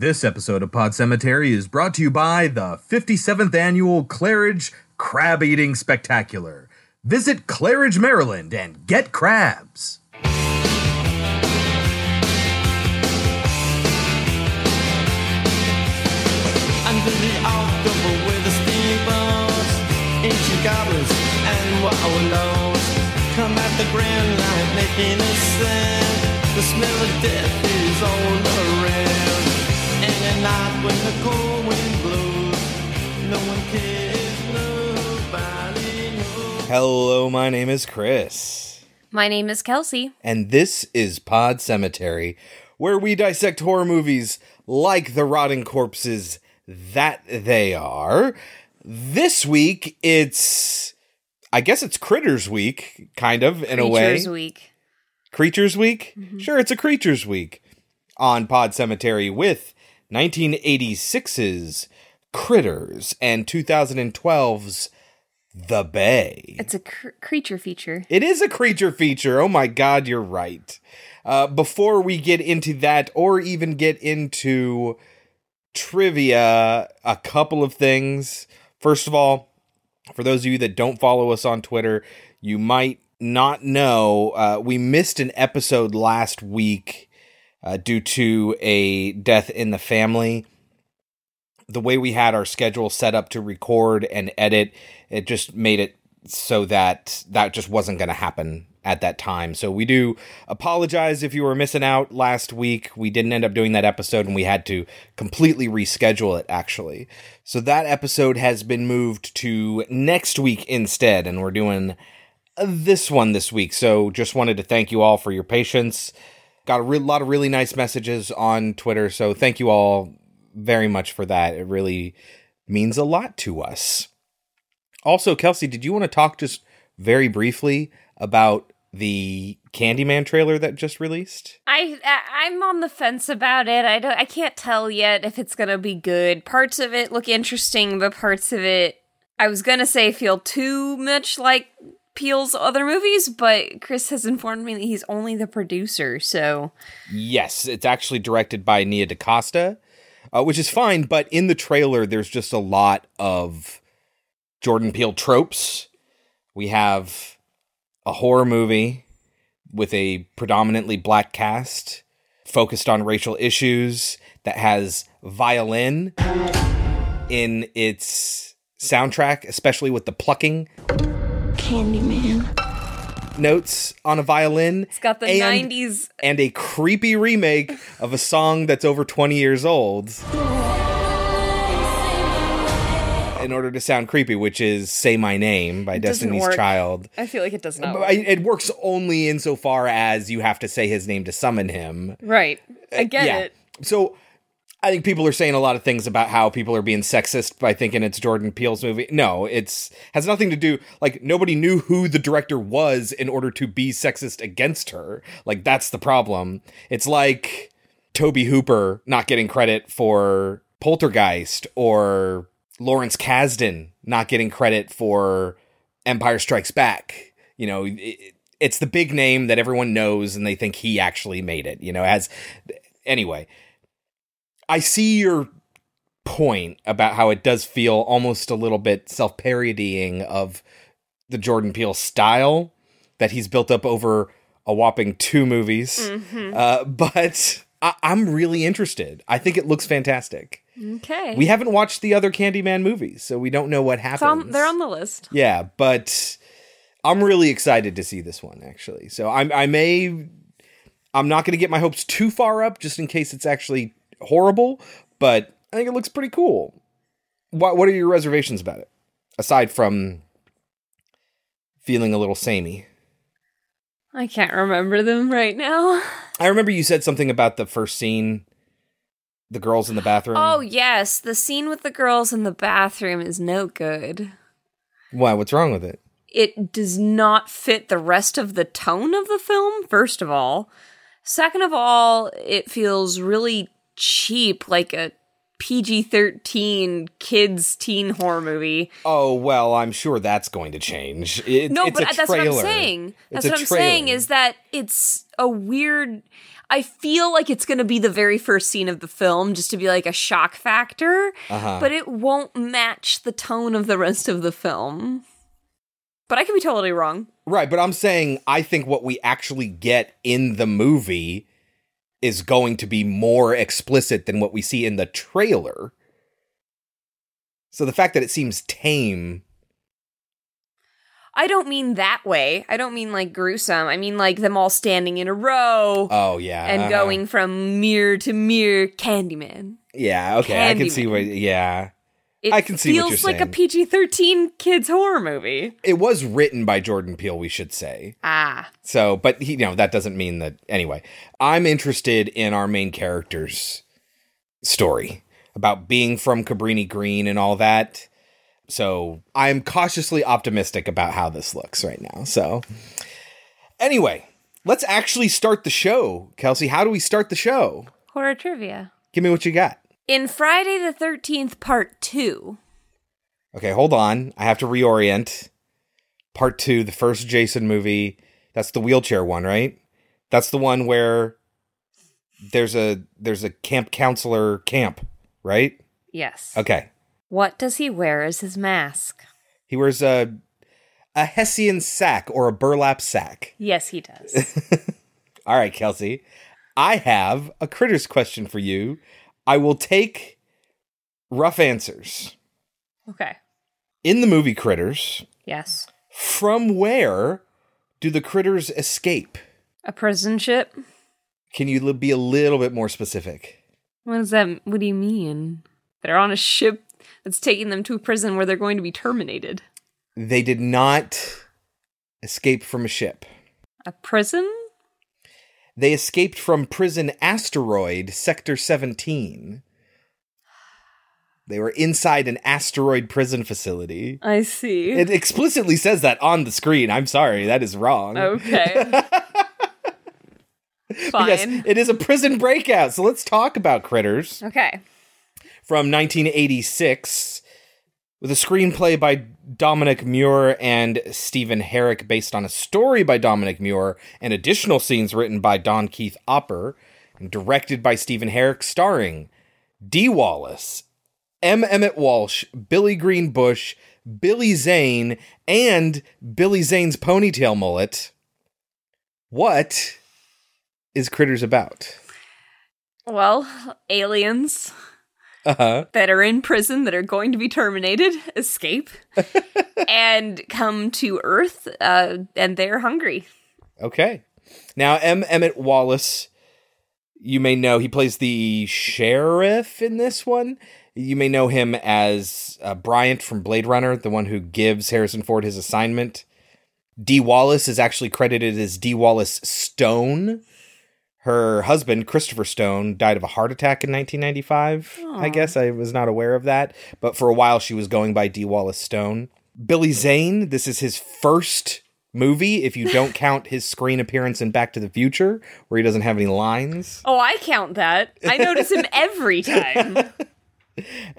This episode of Pod Cemetery is brought to you by the 57th annual Claridge Crab Eating Spectacular. Visit Claridge, Maryland and get crabs. Under the October with the steamboats, ancient goblins and wallows come at the grand making a sound. The smell of death is. And at night when the cold wind blows, no one cares, nobody knows. Hello, my name is Chris, My name is Kelsey. and this is Pod Cemetery, where we dissect horror movies like the rotting corpses that they are. This week, it's. I guess it's Critters Week, kind of, in a way. Creatures Week. Creatures Week? Mm-hmm. Sure, it's a Creatures Week on Pod Cemetery with 1986's Critters and 2012's The Bay. It's a cr- creature feature. It is a creature feature. Oh my god, you're right. Uh, before we get into that, or even get into trivia, a couple of things. First of all, for those of you that don't follow us on Twitter, you might not know uh, we missed an episode last week uh, due to a death in the family. The way we had our schedule set up to record and edit, it just made it so that that just wasn't going to happen at that time. So we do apologize if you were missing out last week. We didn't end up doing that episode and we had to completely reschedule it actually. So that episode has been moved to next week instead and we're doing this one this week. So just wanted to thank you all for your patience. Got a re- lot of really nice messages on Twitter. So thank you all very much for that. It really means a lot to us. Also, Kelsey, did you want to talk just very briefly about the Candyman trailer that just released? I, I I'm on the fence about it. I don't. I can't tell yet if it's gonna be good. Parts of it look interesting, but parts of it, I was gonna say, feel too much like Peele's other movies. But Chris has informed me that he's only the producer, so Yes, it's actually directed by Nia DaCosta, uh, which is fine, but in the trailer, there's just a lot of Jordan Peele tropes. We have a horror movie with a predominantly black cast focused on racial issues that has violin in its soundtrack, especially with the plucking Candyman. notes on a violin. it's got the and- '90s. and a creepy remake of a song that's over 20 years old in order to sound creepy, which is Say My Name by doesn't Destiny's work. Child. I feel like it does not. But I- It works only insofar as you have to say his name to summon him. right. I get yeah. it. So I think people are saying a lot of things about how people are being sexist by thinking it's Jordan Peele's movie. No, it's has nothing to do like nobody knew who the director was in order to be sexist against her. Like that's the problem. It's like Tobe Hooper not getting credit for Poltergeist or Lawrence Kasdan not getting credit for Empire Strikes Back. You know, it, it's the big name that everyone knows and they think he actually made it, you know, as anyway, I see your point about how it does feel almost a little bit self parodying of the Jordan Peele style that he's built up over a whopping two movies. Mm-hmm. Uh, but I- I'm really interested. I think it looks fantastic. Okay. We haven't watched the other Candyman movies, so we don't know what happens. On, they're on the list. Yeah, but I'm really excited to see this one actually. So I'm I may I'm not going to get my hopes too far up just in case it's actually horrible, but I think it looks pretty cool. What what are your reservations about it aside from feeling a little samey? I can't remember them right now. I remember you said something about the first scene the girls in the bathroom. Oh yes, the scene with the girls in the bathroom is no good. Why? What's wrong with it? It does not fit the rest of the tone of the film, first of all. Second of all, it feels really cheap, like a PG 13 kids teen horror movie. Oh well, I'm sure that's going to change. It, No, but that's what I'm saying. That's what I'm saying is that it's a weird. I feel like it's going to be the very first scene of the film just to be like a shock factor, Uh-huh. but it won't match the tone of the rest of the film. But I could be totally wrong. Right, but I'm saying I think what we actually get in the movie is going to be more explicit than what we see in the trailer. So the fact that it seems tame, I don't mean that way. I don't mean like gruesome. I mean like them all standing in a row oh yeah, and uh-huh. going from mirror to mirror. Candyman. Yeah, okay, I can see Candyman. what. Yeah, It I can see what feels you're like a. PG thirteen kids horror movie. it was written by Jordan Peele. We should say. Ah, So, but he, you know, that doesn't mean that. Anyway, I'm interested in our main character's story about being from Cabrini Green and all that. So, I'm cautiously optimistic about how this looks right now. So, anyway, let's actually start the show. Kelsey, how do we start the show? horror trivia. Give me what you got. In Friday the Thirteenth Part Two, Okay, hold on. I have to reorient. Part two, the first Jason movie. That's the wheelchair one, right? That's the one where there's a there's a camp counselor camp, right? yes. Okay. What does he wear as his mask? He wears a a Hessian sack or a burlap sack. Yes, he does. All right, Kelsey. I have a critters question for you. I will take rough answers. okay. In the movie Critters, Yes. from where do the critters escape? A prison ship. Can you be a little bit more specific? What does that? What do you mean? They're on a ship that's taking them to a prison where they're going to be terminated. They did not escape from a ship. A prison? They escaped from prison asteroid sector 17. They were inside an asteroid prison facility. I see. It explicitly says that on the screen. I'm sorry, that is wrong. okay. Fine. yes, it is a prison breakout. So let's talk about Critters. okay. from 1986 with a screenplay by Domonic Muir and Stephen Herek based on a story by Domonic Muir and additional scenes written by Don Keith Opper and directed by Stephen Herek starring Dee Wallace, M. Emmet Walsh, Billy Green Bush, Billy Zane, and Billy Zane's ponytail mullet. What is Critters about? Well, aliens Uh-huh. that are in prison that are going to be terminated escape and come to Earth, uh, and they're hungry. Okay. Now, M. Emmett Wallace, you may know he plays the sheriff in this one. You may know him as uh, Bryant from Blade Runner, the one who gives Harrison Ford his assignment. Dee Wallace is actually credited as D. Wallace Stone. Her husband, Christopher Stone, died of a heart attack in 1995. I guess I was not aware of that. But for a while, she was going by Dee Wallace Stone. Billy Zane, this is his first movie, if you don't count his screen appearance in Back to the Future, where he doesn't have any lines. Oh, I count that. I notice him every time.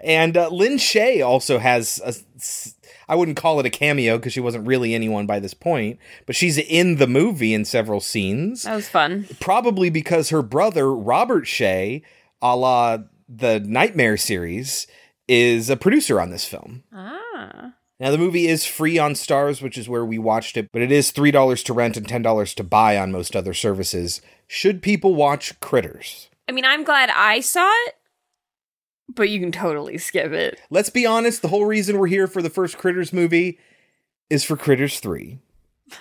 And uh, Lin Shaye also has a. s- I wouldn't call it a cameo because she wasn't really anyone by this point, but she's in the movie in several scenes. That was fun. probably because her brother Robert Shaye, a la the Nightmare series, is a producer on this film. Ah. Now the movie is free on Starz, which is where we watched it, but it is three dollars to rent and ten dollars to buy on most other services. Should people watch Critters? I mean, I'm glad I saw it, but you can totally skip it. Let's be honest, the whole reason we're here for the first Critters movie is for Critters 3.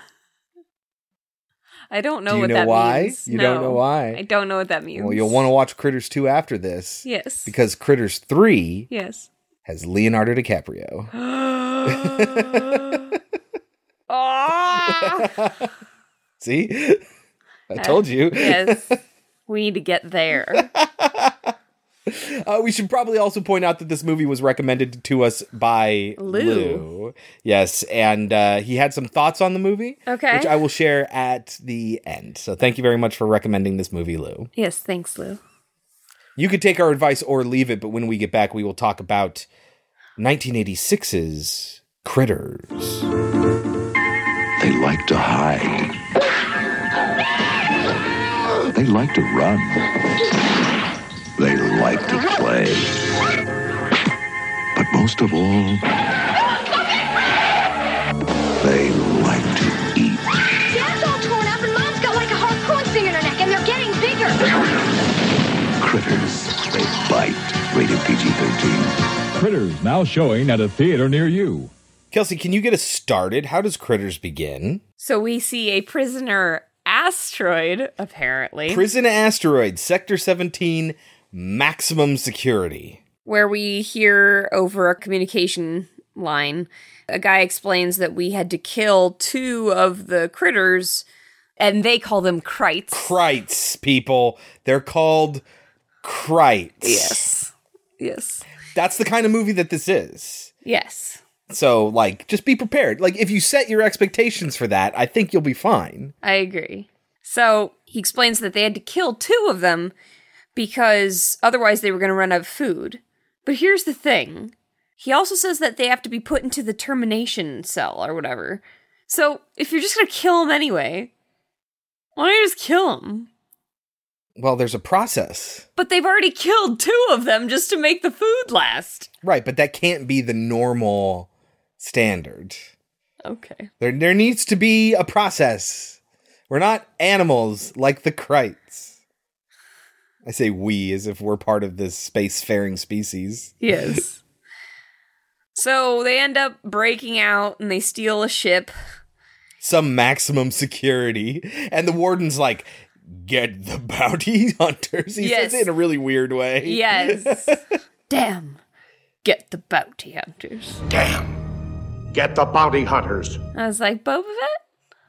I don't know Do you what know that why? means. You don't know why? I don't know what that means. Well, you'll want to watch Critters 2 after this. Yes. Because Critters 3 yes. has Leonardo DiCaprio. Ah! See? I told you. yes. We need to get there. Uh, we should probably also point out that this movie was recommended to us by Lou. Lou. Yes, and uh, he had some thoughts on the movie, Okay. which I will share at the end. So thank you very much for recommending this movie, Lou. yes, thanks, Lou. You could take our advice or leave it, but when we get back, we will talk about 1986's Critters. They like to hide. They like to run. They like to play. But most of all, they like to eat. Dad's all torn up and Mom's got like a harpoon thing in her neck and they're getting bigger. Critters. They bite. Rated PG-13. Critters now showing at a theater near you. Kelsey, can you get us started? How does Critters begin? So we see a prisoner asteroid, apparently, Prison Asteroid, Sector 17, maximum security. where we hear over a communication line. A guy explains that we had to kill two of the critters, and they call them krites. Krites, people. They're called Krites. yes. Yes. That's the kind of movie that this is. Yes. So, like, just be prepared. Like, if you set your expectations for that, I think you'll be fine. I agree. So he explains that they had to kill two of them because otherwise they were going to run out of food. But here's the thing he also says that they have to be put into the termination cell or whatever. So if you're just going to kill them anyway, why don't you just kill them? Well, there's a process. But they've already killed two of them just to make the food last. Right, but that can't be the normal standard. Okay. There, there needs to be a process. We're not animals like the Krites. I say we as if we're part of this spacefaring species. Yes. so they end up breaking out and they steal a ship. Some maximum security. And the warden's like, get the bounty hunters. He Yes. says it in a really weird way. Yes. Damn. Get the bounty hunters. Damn. Get the bounty hunters. I was like, Boba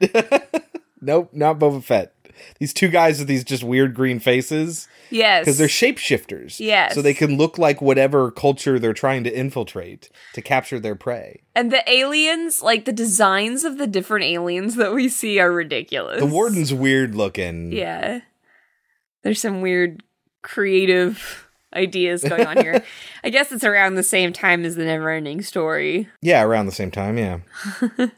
Fett? Nope, not Boba Fett. These two guys with these just weird green faces. Yes. Because they're shapeshifters. Yes. So they can look like whatever culture they're trying to infiltrate to capture their prey. and the aliens, like the designs of the different aliens that we see are ridiculous. The warden's weird looking. Yeah. There's some weird creative ideas going on here. I guess it's around the same time as the never ending story. Yeah, around the same time, yeah.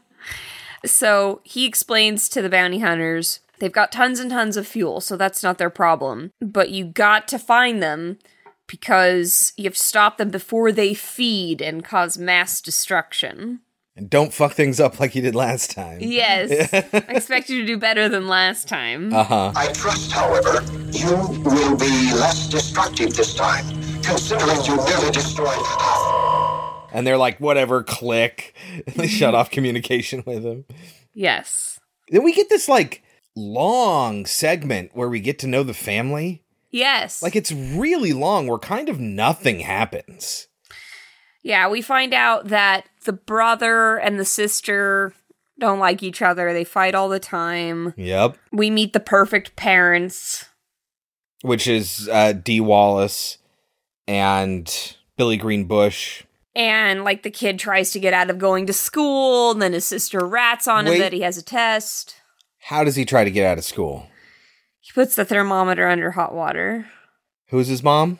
So he explains to the bounty hunters they've got tons and tons of fuel, so that's not their problem. But you got to find them because you have to stop them before they feed and cause mass destruction. And don't fuck things up like you did last time. Yes. I expect you to do better than last time. Uh huh. I trust, however, you will be less destructive this time, considering you nearly destroyed And they're like, whatever, click. And they shut off communication with him. yes. Then we get this like long segment where we get to know the family. Yes. Like it's really long where kind of nothing happens. Yeah, we find out that the brother and the sister don't like each other. They fight all the time. Yep. We meet the perfect parents. Which is uh, Dee Wallace and Billy Green Bush. And like the kid tries to get out of going to school, and then his sister rats on him that he has a test. How does he try to get out of school? He puts the thermometer under hot water. Who's his mom?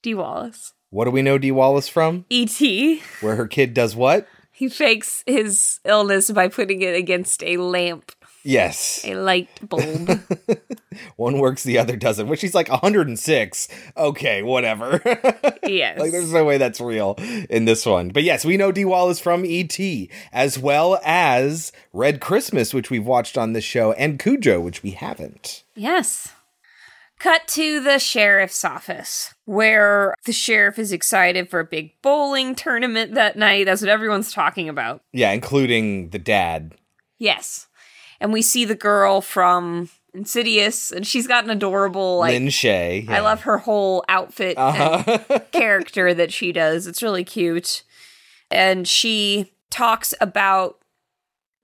Dee Wallace. What do we know Dee Wallace from? E.T. Where her kid does what? He fakes his illness by putting it against a lamp, Yes. a light bulb. One works, the other doesn't. Which she's like 106. Okay, whatever. yes. like, there's no way that's real in this one. But yes, we know Dee Wallace from E.T., as well as Red Christmas, which we've watched on this show, and Cujo, which we haven't. Yes. Cut to the sheriff's office, where the sheriff is excited for a big bowling tournament that night. That's what everyone's talking about. Yeah, including the dad. Yes. And we see the girl from Insidious, and she's got an adorable, like, Lin Shaye. I love her whole outfit Uh-huh. and character that she does. It's really cute. And she talks about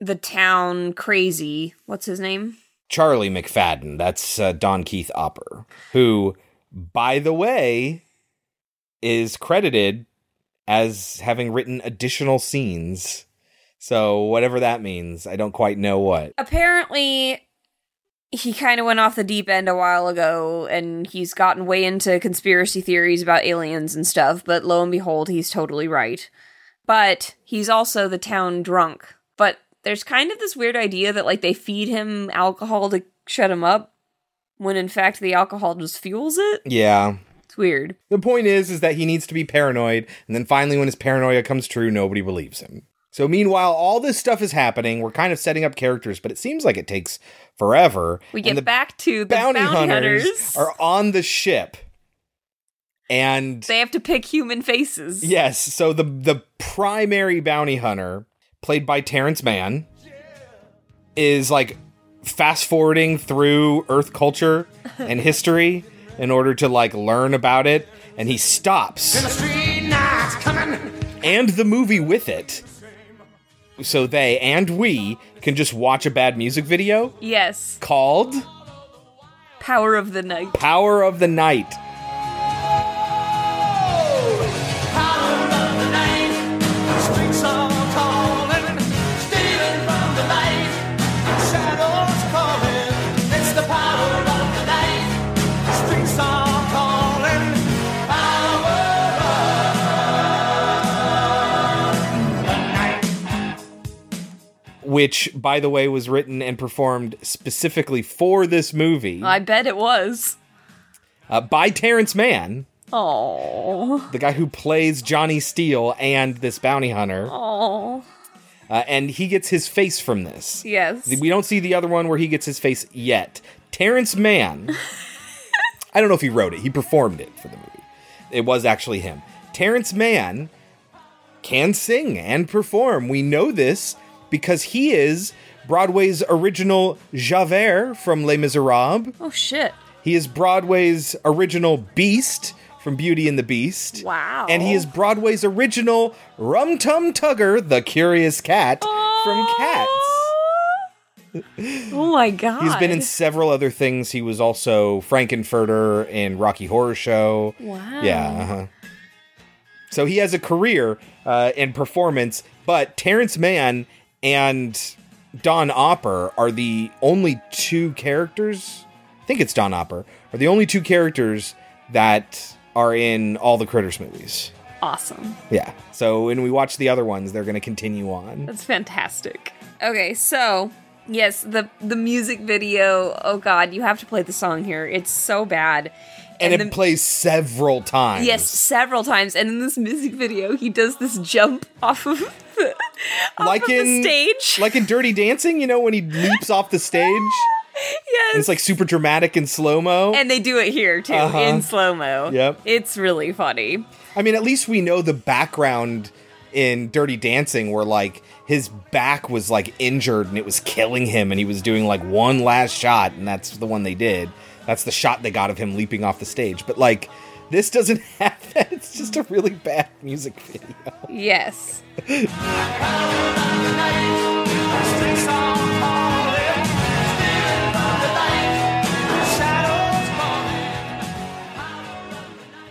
the town crazy. What's his name? Charlie McFadden. That's uh, Don Keith Opper, who, by the way, is credited as having written additional scenes. So, whatever that means, I don't quite know what. Apparently, he kind of went off the deep end a while ago and he's gotten way into conspiracy theories about aliens and stuff, but lo and behold, he's totally right. But he's also the town drunk. But there's kind of this weird idea that, like, they feed him alcohol to shut him up. when in fact the alcohol just fuels it. Yeah. It's weird. The point is, is that he needs to be paranoid, and then finally, when his paranoia comes true, nobody believes him. So, meanwhile, all this stuff is happening. We're kind of setting up characters, but it seems like it takes forever. We get the back to the bounty, bounty, hunters, hunters. are on the ship, and They have to pick human faces. yes, so the the primary bounty hunter, played by Terrence Mann, is like fast forwarding through Earth culture and history in order to like learn about it, and he stops and the movie with it. So they and we can just watch a bad music video Yes. called Power of the Night. Power of the Night. Which, by the way, was written and performed specifically for this movie I bet it was. uh, by Terrence Mann, Oh. the guy who plays Johnny Steele and this bounty hunter. Oh. Uh, and he gets his face from this. Yes. We don't see the other one where he gets his face yet. Terrence Mann, I don't know if he wrote it, he performed it for the movie. It was actually him. Terrence Mann can sing and perform. We know this because he is Broadway's original Javert from Les Miserables. Oh shit. He is Broadway's original Beast from Beauty and the Beast. Wow. And he is Broadway's original Rum Tum Tugger, the Curious Cat from Cats. Oh my god. He's been in several other things. He was also Frank-N-Furter in Rocky Horror Show. Wow. Yeah. Uh-huh. So he has a career uh, in performance, but Terrence Mann and Don Opper are the only two characters. I think it's Don Opper are the only two characters that are in all the Critters movies. Awesome. Yeah. So when we watch the other ones, they're going to continue on. That's fantastic. Okay, so yes, the the music video. Oh god, you have to play the song here. It's so bad. And, it the- plays several times. Yes, several times. And in this music video, he does this jump off of the, off like of the stage. like in Dirty Dancing, you know, when he leaps off the stage. yes. And it's like super dramatic in slow mo. and they do it here too Uh-huh. in slow mo. Yep. It's really funny. I mean, at least we know the background in Dirty Dancing, where like his back was like injured and it was killing him, and he was doing like one last shot, and that's the one they did. That's the shot they got of him leaping off the stage. But like, this doesn't have that. It's just a really bad music video. Yes.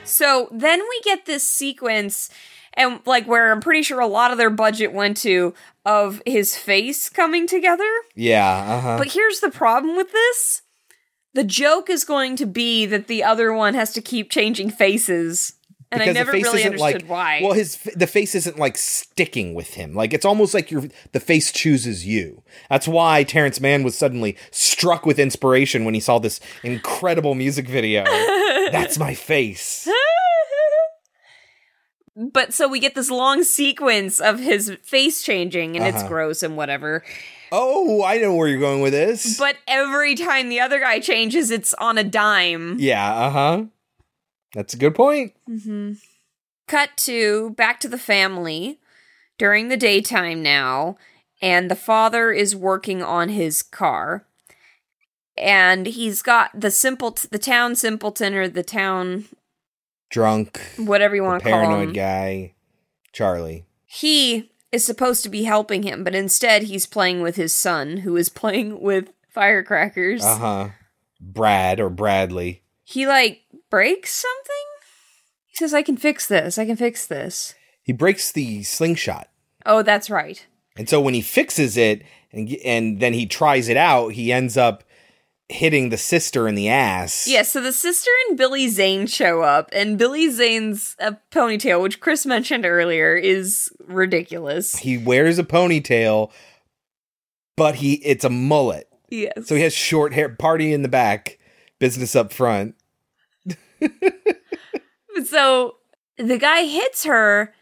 So then we get this sequence, and like where I'm pretty sure a lot of their budget went to of his face coming together. Yeah. Uh huh. But here's the problem with this the joke is going to be that the other one has to keep changing faces. And I never really understood why. Well, his the face isn't like sticking with him. Like it's almost like your the face chooses you. That's why Terrence Mann was suddenly struck with inspiration when he saw this incredible music video. That's my face. but so we get this long sequence of his face changing, and it's Uh-huh. gross and whatever. Oh, I know where you're going with this. But every time the other guy changes, it's on a dime. yeah, uh huh. That's a good point. Cut to back to the family during the daytime now, and the father is working on his car. And he's got the simple, the town simpleton or the town, Drunk, whatever you want to call him. paranoid guy, Charlie. He is supposed to be helping him, but instead he's playing with his son, who is playing with firecrackers. Uh huh. Brad or Bradley. He like breaks something. He says, "I can fix this. I can fix this." He breaks the slingshot. Oh, that's right. And so when he fixes it and and then he tries it out, he ends up hitting the sister in the ass. Yeah, so the sister and Billy Zane show up, and Billy Zane's uh, ponytail, which Chris mentioned earlier, is ridiculous. He wears a ponytail, but he it's a mullet. Yes. So he has short hair, party in the back, Business up front. So the guy hits her,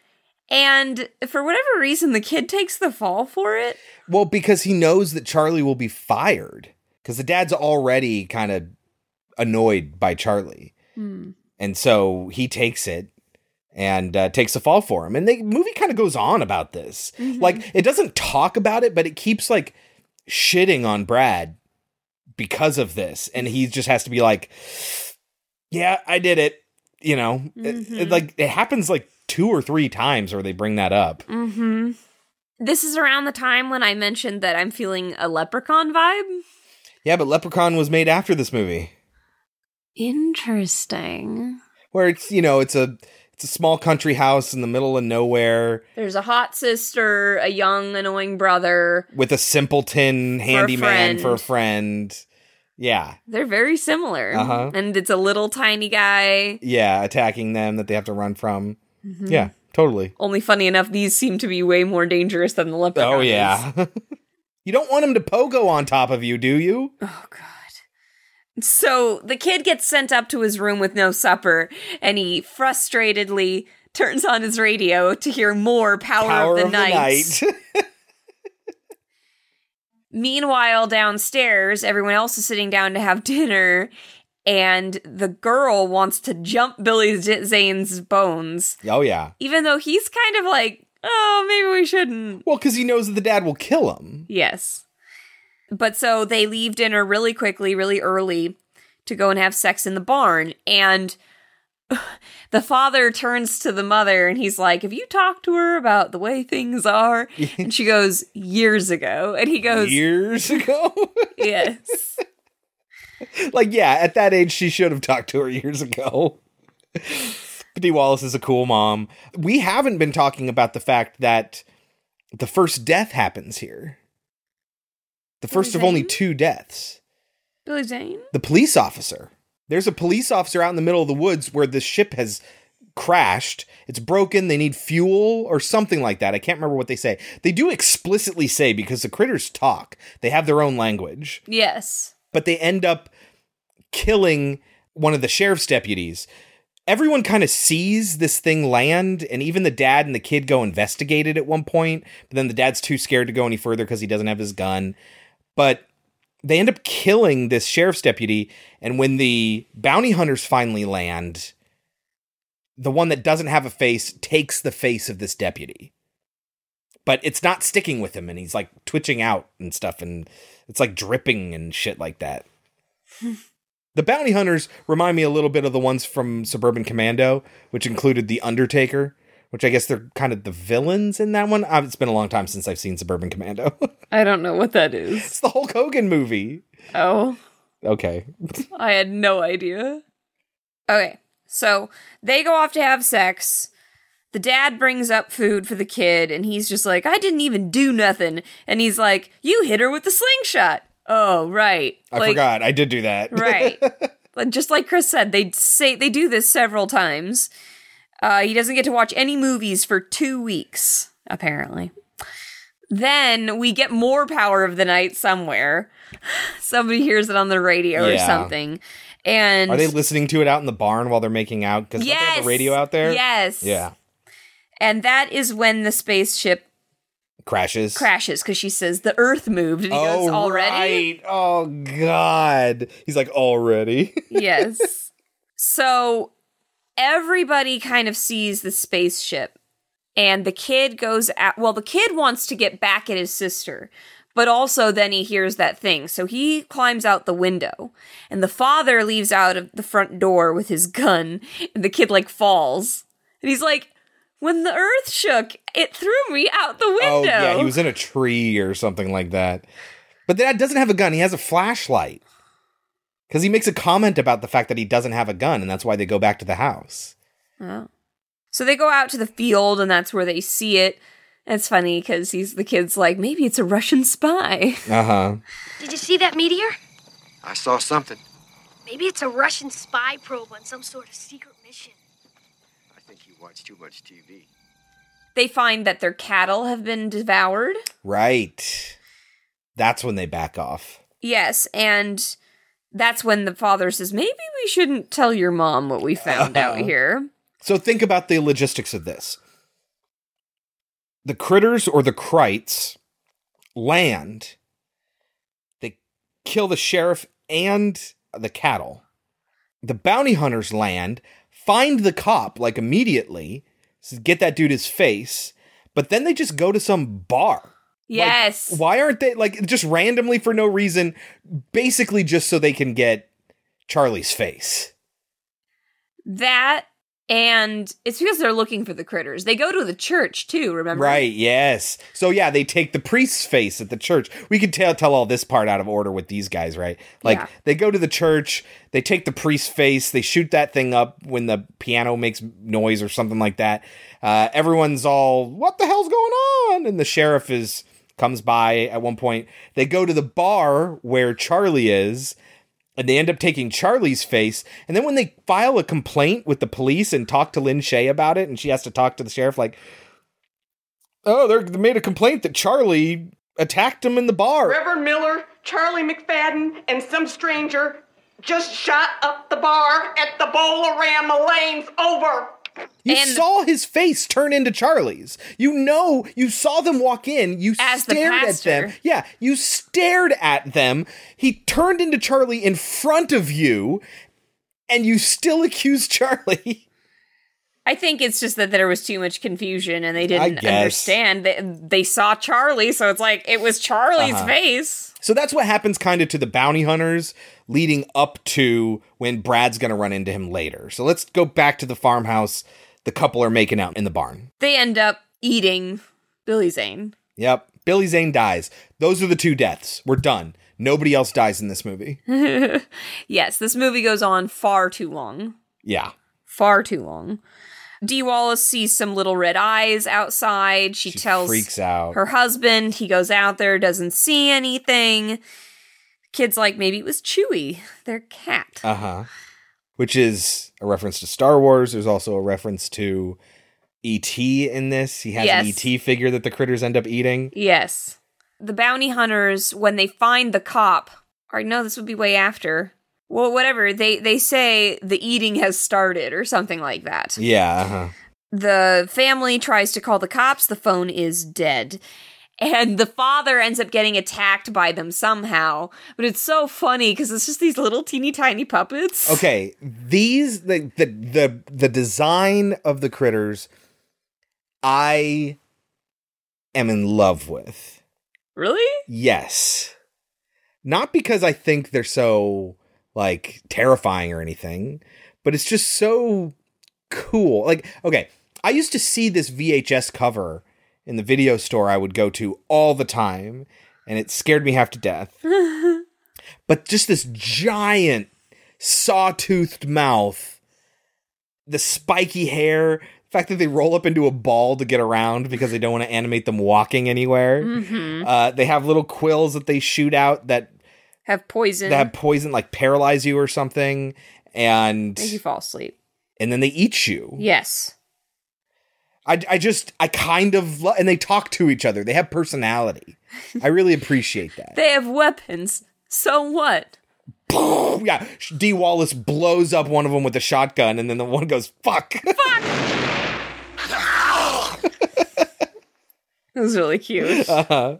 and for whatever reason, the kid takes the fall for it. Well, because he knows that Charlie will be fired. Because the dad's already kind of annoyed by Charlie. And so he takes it and uh, takes a fall for him. And the movie kind of goes on about this. Like, it doesn't talk about it, but it keeps like shitting on Brad because of this. And he just has to be like, yeah, I did it. You know, It- it, like it happens like two or three times where they bring that up. Mm-hmm. This is around the time when I mentioned that I'm feeling a leprechaun vibe. Yeah, but Leprechaun was made after this movie. Interesting. where it's you know it's a it's a small country house in the middle of nowhere There's a hot sister, a young, annoying brother. with a simpleton handyman for a friend. friend. Yeah, They're very similar. Uh-huh. And it's a little tiny guy. yeah, attacking them that they have to run from. Mm-hmm. Yeah, totally. Only funny enough, these seem to be way more dangerous than the leprechaun. Oh yeah. you don't want him to pogo on top of you, do you? Oh god. So the kid gets sent up to his room with no supper, and he frustratedly turns on his radio to hear more Power, Power of the Night. night. Meanwhile, downstairs, everyone else is sitting down to have dinner, and the girl wants to jump Billy Zane's bones, oh yeah. even though he's kind of like, oh, maybe we shouldn't. Well, because he knows that the dad will kill him. Yes. But so they leave dinner really quickly, really early to go and have sex in the barn. And the father turns to the mother and he's like, Have you talked to her about the way things are? And she goes, Years ago. And he goes, Years ago. Yes. like yeah, at that age she should have talked to her years ago. Dee Wallace is a cool mom. We haven't been talking about the fact that the first death happens here. The first of only two deaths. Billy Zane? The police officer. There's a police officer out in the middle of the woods where the ship has crashed. It's broken. They need fuel or something like that. I can't remember what they say. They do explicitly say because the critters talk. They have their own language Yes. but they end up killing one of the sheriff's deputies. Everyone kind of sees this thing land, and even the dad and the kid go investigate it at one point. But then the dad's too scared to go any further because he doesn't have his gun. But they end up killing this sheriff's deputy, and when the bounty hunters finally land, the one that doesn't have a face takes the face of this deputy. But it's not sticking with him, and he's like twitching out and stuff, and it's like dripping and shit like that. the bounty hunters remind me a little bit of the ones from Suburban Commando, which included the Undertaker, which I guess they're kind of the villains in that one. Uh, It's been a long time since I've seen Suburban Commando. I don't know what that is. it's the Hulk Hogan movie. Oh. Okay. I had no idea. Okay, so they go off to have sex. The dad brings up food for the kid, and he's just like, I didn't even do nothing. And he's like, You hit her with the slingshot. Oh, right. I like, forgot. I did do that. Right. Like, just like Chris said, they say they do this several times. Uh, he doesn't get to watch any movies for two weeks, apparently. Then we get more Power of the Night somewhere. Somebody hears it on the radio or something. And Are they listening to it out in the barn while they're making out? Because they have Yes. the radio out there. Yes. Yeah. And that is when the spaceship Crashes. crashes because she says the Earth moved, and he goes, Oh, "Already." right. Oh, God. He's like, already. yes. So everybody kind of sees the spaceship, and the kid goes at. Well, the kid wants to get back at his sister, but also then he hears that thing, so he climbs out the window, and the father leaves out of the front door with his gun, and the kid like falls, and he's like. When the earth shook, it threw me out the window. Oh, yeah. He was in a tree or something like that. But the dad doesn't have a gun. He has a flashlight. Because he makes a comment about the fact that he doesn't have a gun, and that's why they go back to the house. Oh. So they go out to the field, and that's where they see it. And it's funny because he's the kid's like, maybe it's a Russian spy. Uh huh. Did you see that meteor? I saw something. Maybe it's a Russian spy probe on some sort of secret mission. I think watch too much TV. They find that their cattle have been devoured. Right. That's when they back off. Yes, and That's when the father says, maybe we shouldn't tell your mom what we found out Uh-huh. here. So think about the logistics of this. The critters or the krites land. They kill the sheriff and the cattle. The bounty hunters land, find the cop like immediately, get that dude his face, but then they just go to some bar. Yes. Why aren't they like just randomly for no reason, basically just so they can get Charlie's face? that and it's because they're looking for the critters. They go to the church too, remember? Right, yes. So yeah, they take the priest's face at the church. We could tell tell all this part out of order with these guys, right? Like Yeah. they go to the church, they take the priest's face, they shoot that thing up when the piano makes noise or something like that. Uh, everyone's all, "What the hell's going on?" And the sheriff is comes by at one point. They go to the bar where Charlie is. And they end up taking Charlie's face. And then when they file a complaint with the police and talk to Lin Shaye about it, and she has to talk to the sheriff, like, oh, they're- made a complaint that Charlie attacked him in the bar. Reverend Miller, Charlie McFadden, and some stranger just shot up the bar at the Bolorama Lanes. Over. You saw his face turn into Charlie's. You know, you saw them walk in. You As the stared at them. Yeah, you stared at them. He turned into Charlie in front of you, and you still accuse Charlie. I think it's just that there was too much confusion and they didn't understand. They, they saw Charlie, so it's like it was Charlie's Uh-huh. face. So that's what happens kind of to the bounty hunters leading up to when Brad's going to run into him later. So let's go back to the farmhouse. The couple are making out in the barn. They end up eating Billy Zane. Yep. Billy Zane dies. Those are the two deaths. We're done. Nobody else dies in this movie. yes, this movie goes on far too long. Yeah. Far too long. Dee Wallace sees some little red eyes outside. She, tells freaks out. her husband. He goes out there, doesn't see anything. Kid's like, maybe it was Chewy, their cat. Uh huh. Which is a reference to Star Wars. There's also a reference to E.T. in this. He has Yes. an E.T. figure that the critters end up eating. Yes. The bounty hunters, when they find the cop, or no, this would be way after. Well, whatever. They they say the eating has started or something like that. Yeah. Uh-huh. The family tries to call the cops. The phone is dead. And the father ends up getting attacked by them somehow. But it's so funny because it's just these little teeny tiny puppets. Okay, these the the the the design of the critters, I am in love with. Really? Yes, not because I think they're so like terrifying or anything, but it's just so cool. Like, okay, I used to see this VHS cover in the video store I would go to all the time, and it scared me half to death. but just this giant sawtoothed mouth, the spiky hair, the fact that they roll up into a ball to get around because they don't want to animate them walking anywhere. Mhm. Uh, they have little quills that they shoot out that Have poison. that have poison, like paralyze you or something, and Make you fall asleep. and then they eat you. Yes. I, I just I kind of lo- and they talk to each other. They have personality. I really appreciate that. They have weapons. So what? yeah, Dee Wallace blows up one of them with a shotgun, and then the one goes fuck. It was really cute. uh-huh.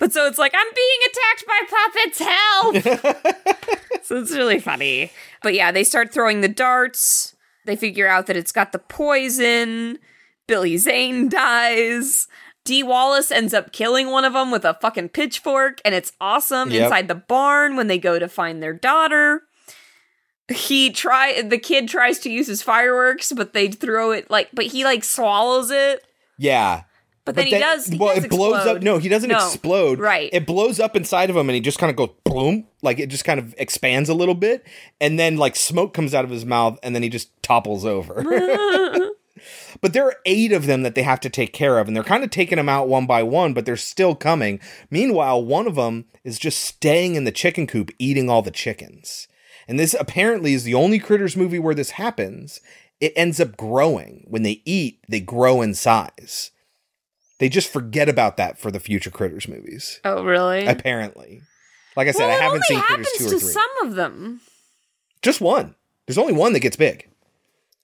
But so it's like, I'm being attacked by puppets, help! so it's really funny. But yeah, they start throwing the darts. They figure out that it's got the poison. Billy Zane dies. Dee Wallace ends up killing one of them with a fucking pitchfork, and it's awesome Yep. inside the barn when they go to find their daughter. He try the kid tries to use his fireworks, but they throw it like, but he like swallows it. Yeah. But then he does- he well, does it blows explode. up. No, he doesn't No. explode. Right. It blows up inside of him, and he just kind of goes boom, like it just kind of expands a little bit, and then like smoke comes out of his mouth, and then he just topples over. but there are eight of them that they have to take care of, and they're kind of taking them out one by one, but they're still coming. Meanwhile, one of them is just staying in the chicken coop, eating all the chickens. And this apparently is the only Critters movie where this happens. It ends up growing. When they eat, they grow in size. They just forget about that for the future Critters movies. Oh, really? Apparently. Like I said, well, I haven't seen Critters two or to three. some of them. Just one. There's only one that gets big.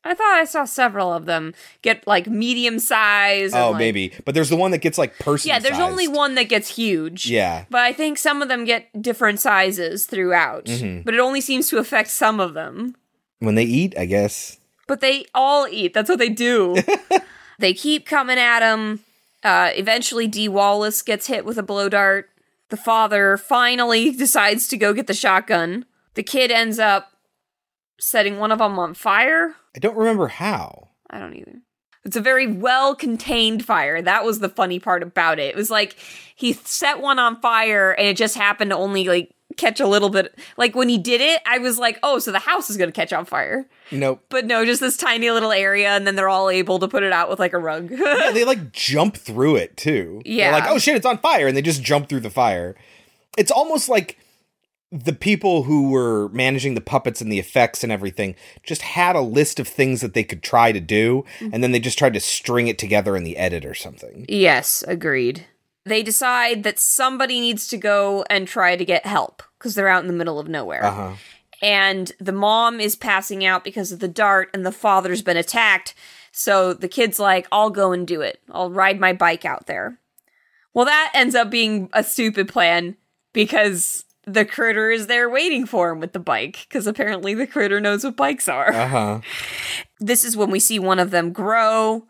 I thought I saw several of them get like medium size. and, Oh, like- maybe. But there's the one that gets like person. Yeah, there's only one that gets huge. Yeah. But I think some of them get different sizes throughout. Mhm. But it only seems to affect some of them. When they eat, I guess. But they all eat. That's what they do. they keep coming at him. Uh, eventually, Dee Wallace gets hit with a blow dart. The father finally decides to go get the shotgun. The kid ends up setting one of them on fire. I don't remember how. I don't either. It's a very well contained fire. That was the funny part about it. It was like he set one on fire and it just happened to only like catch a little bit. Like when he did it, I was like, oh, so the house is going to catch on fire. Nope. But no, just this tiny little area and then they're all able to put it out with like a rug. yeah, they like jump through it too. They're Yeah. like, oh shit, it's on fire, and they just jump through the fire. It's almost like the people who were managing the puppets and the effects and everything just had a list of things that they could try to do, mm-hmm. and then they just tried to string it together in the edit or something. yes, agreed. They decide that somebody needs to go and try to get help because they're out in the middle of nowhere. Uh huh. and the mom is passing out because of the dart and the father's been attacked so the kid's like i'll go and do it i'll ride my bike out there well that ends up being a stupid plan because the critter is there waiting for him with the bike because apparently the critter knows what bikes are Uh huh. this is when we see one of them grow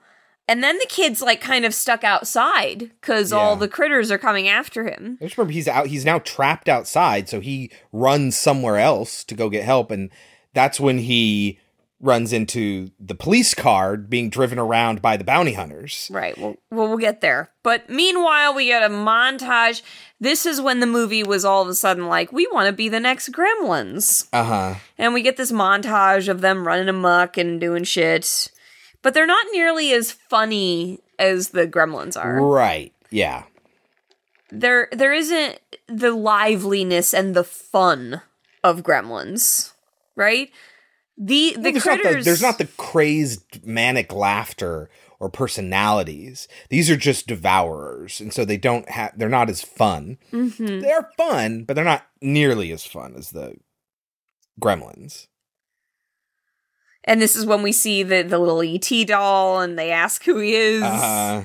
and then the kid's like kind of stuck outside because all the critters are coming after him I just remember he's out. He's now trapped outside, so he runs somewhere else to go get help, and that's when he runs into the police car being driven around by the bounty hunters. Right. Well, well, we'll get there. But meanwhile, we get a montage. This is when the movie was all of a sudden like, we want to be the next Gremlins. Uh huh. And we get this montage of them running amok and doing shit. But they're not nearly as funny as the Gremlins are. Right. Yeah. There, there isn't the liveliness and the fun of Gremlins, right? The the there's, not the, there's not the crazed manic laughter or personalities. These are just devourers, and so they don't have. They're not as fun. Mhm. They're fun, but they're not nearly as fun as the Gremlins. And this is when we see the, the little ET doll and they ask who he is. Uh,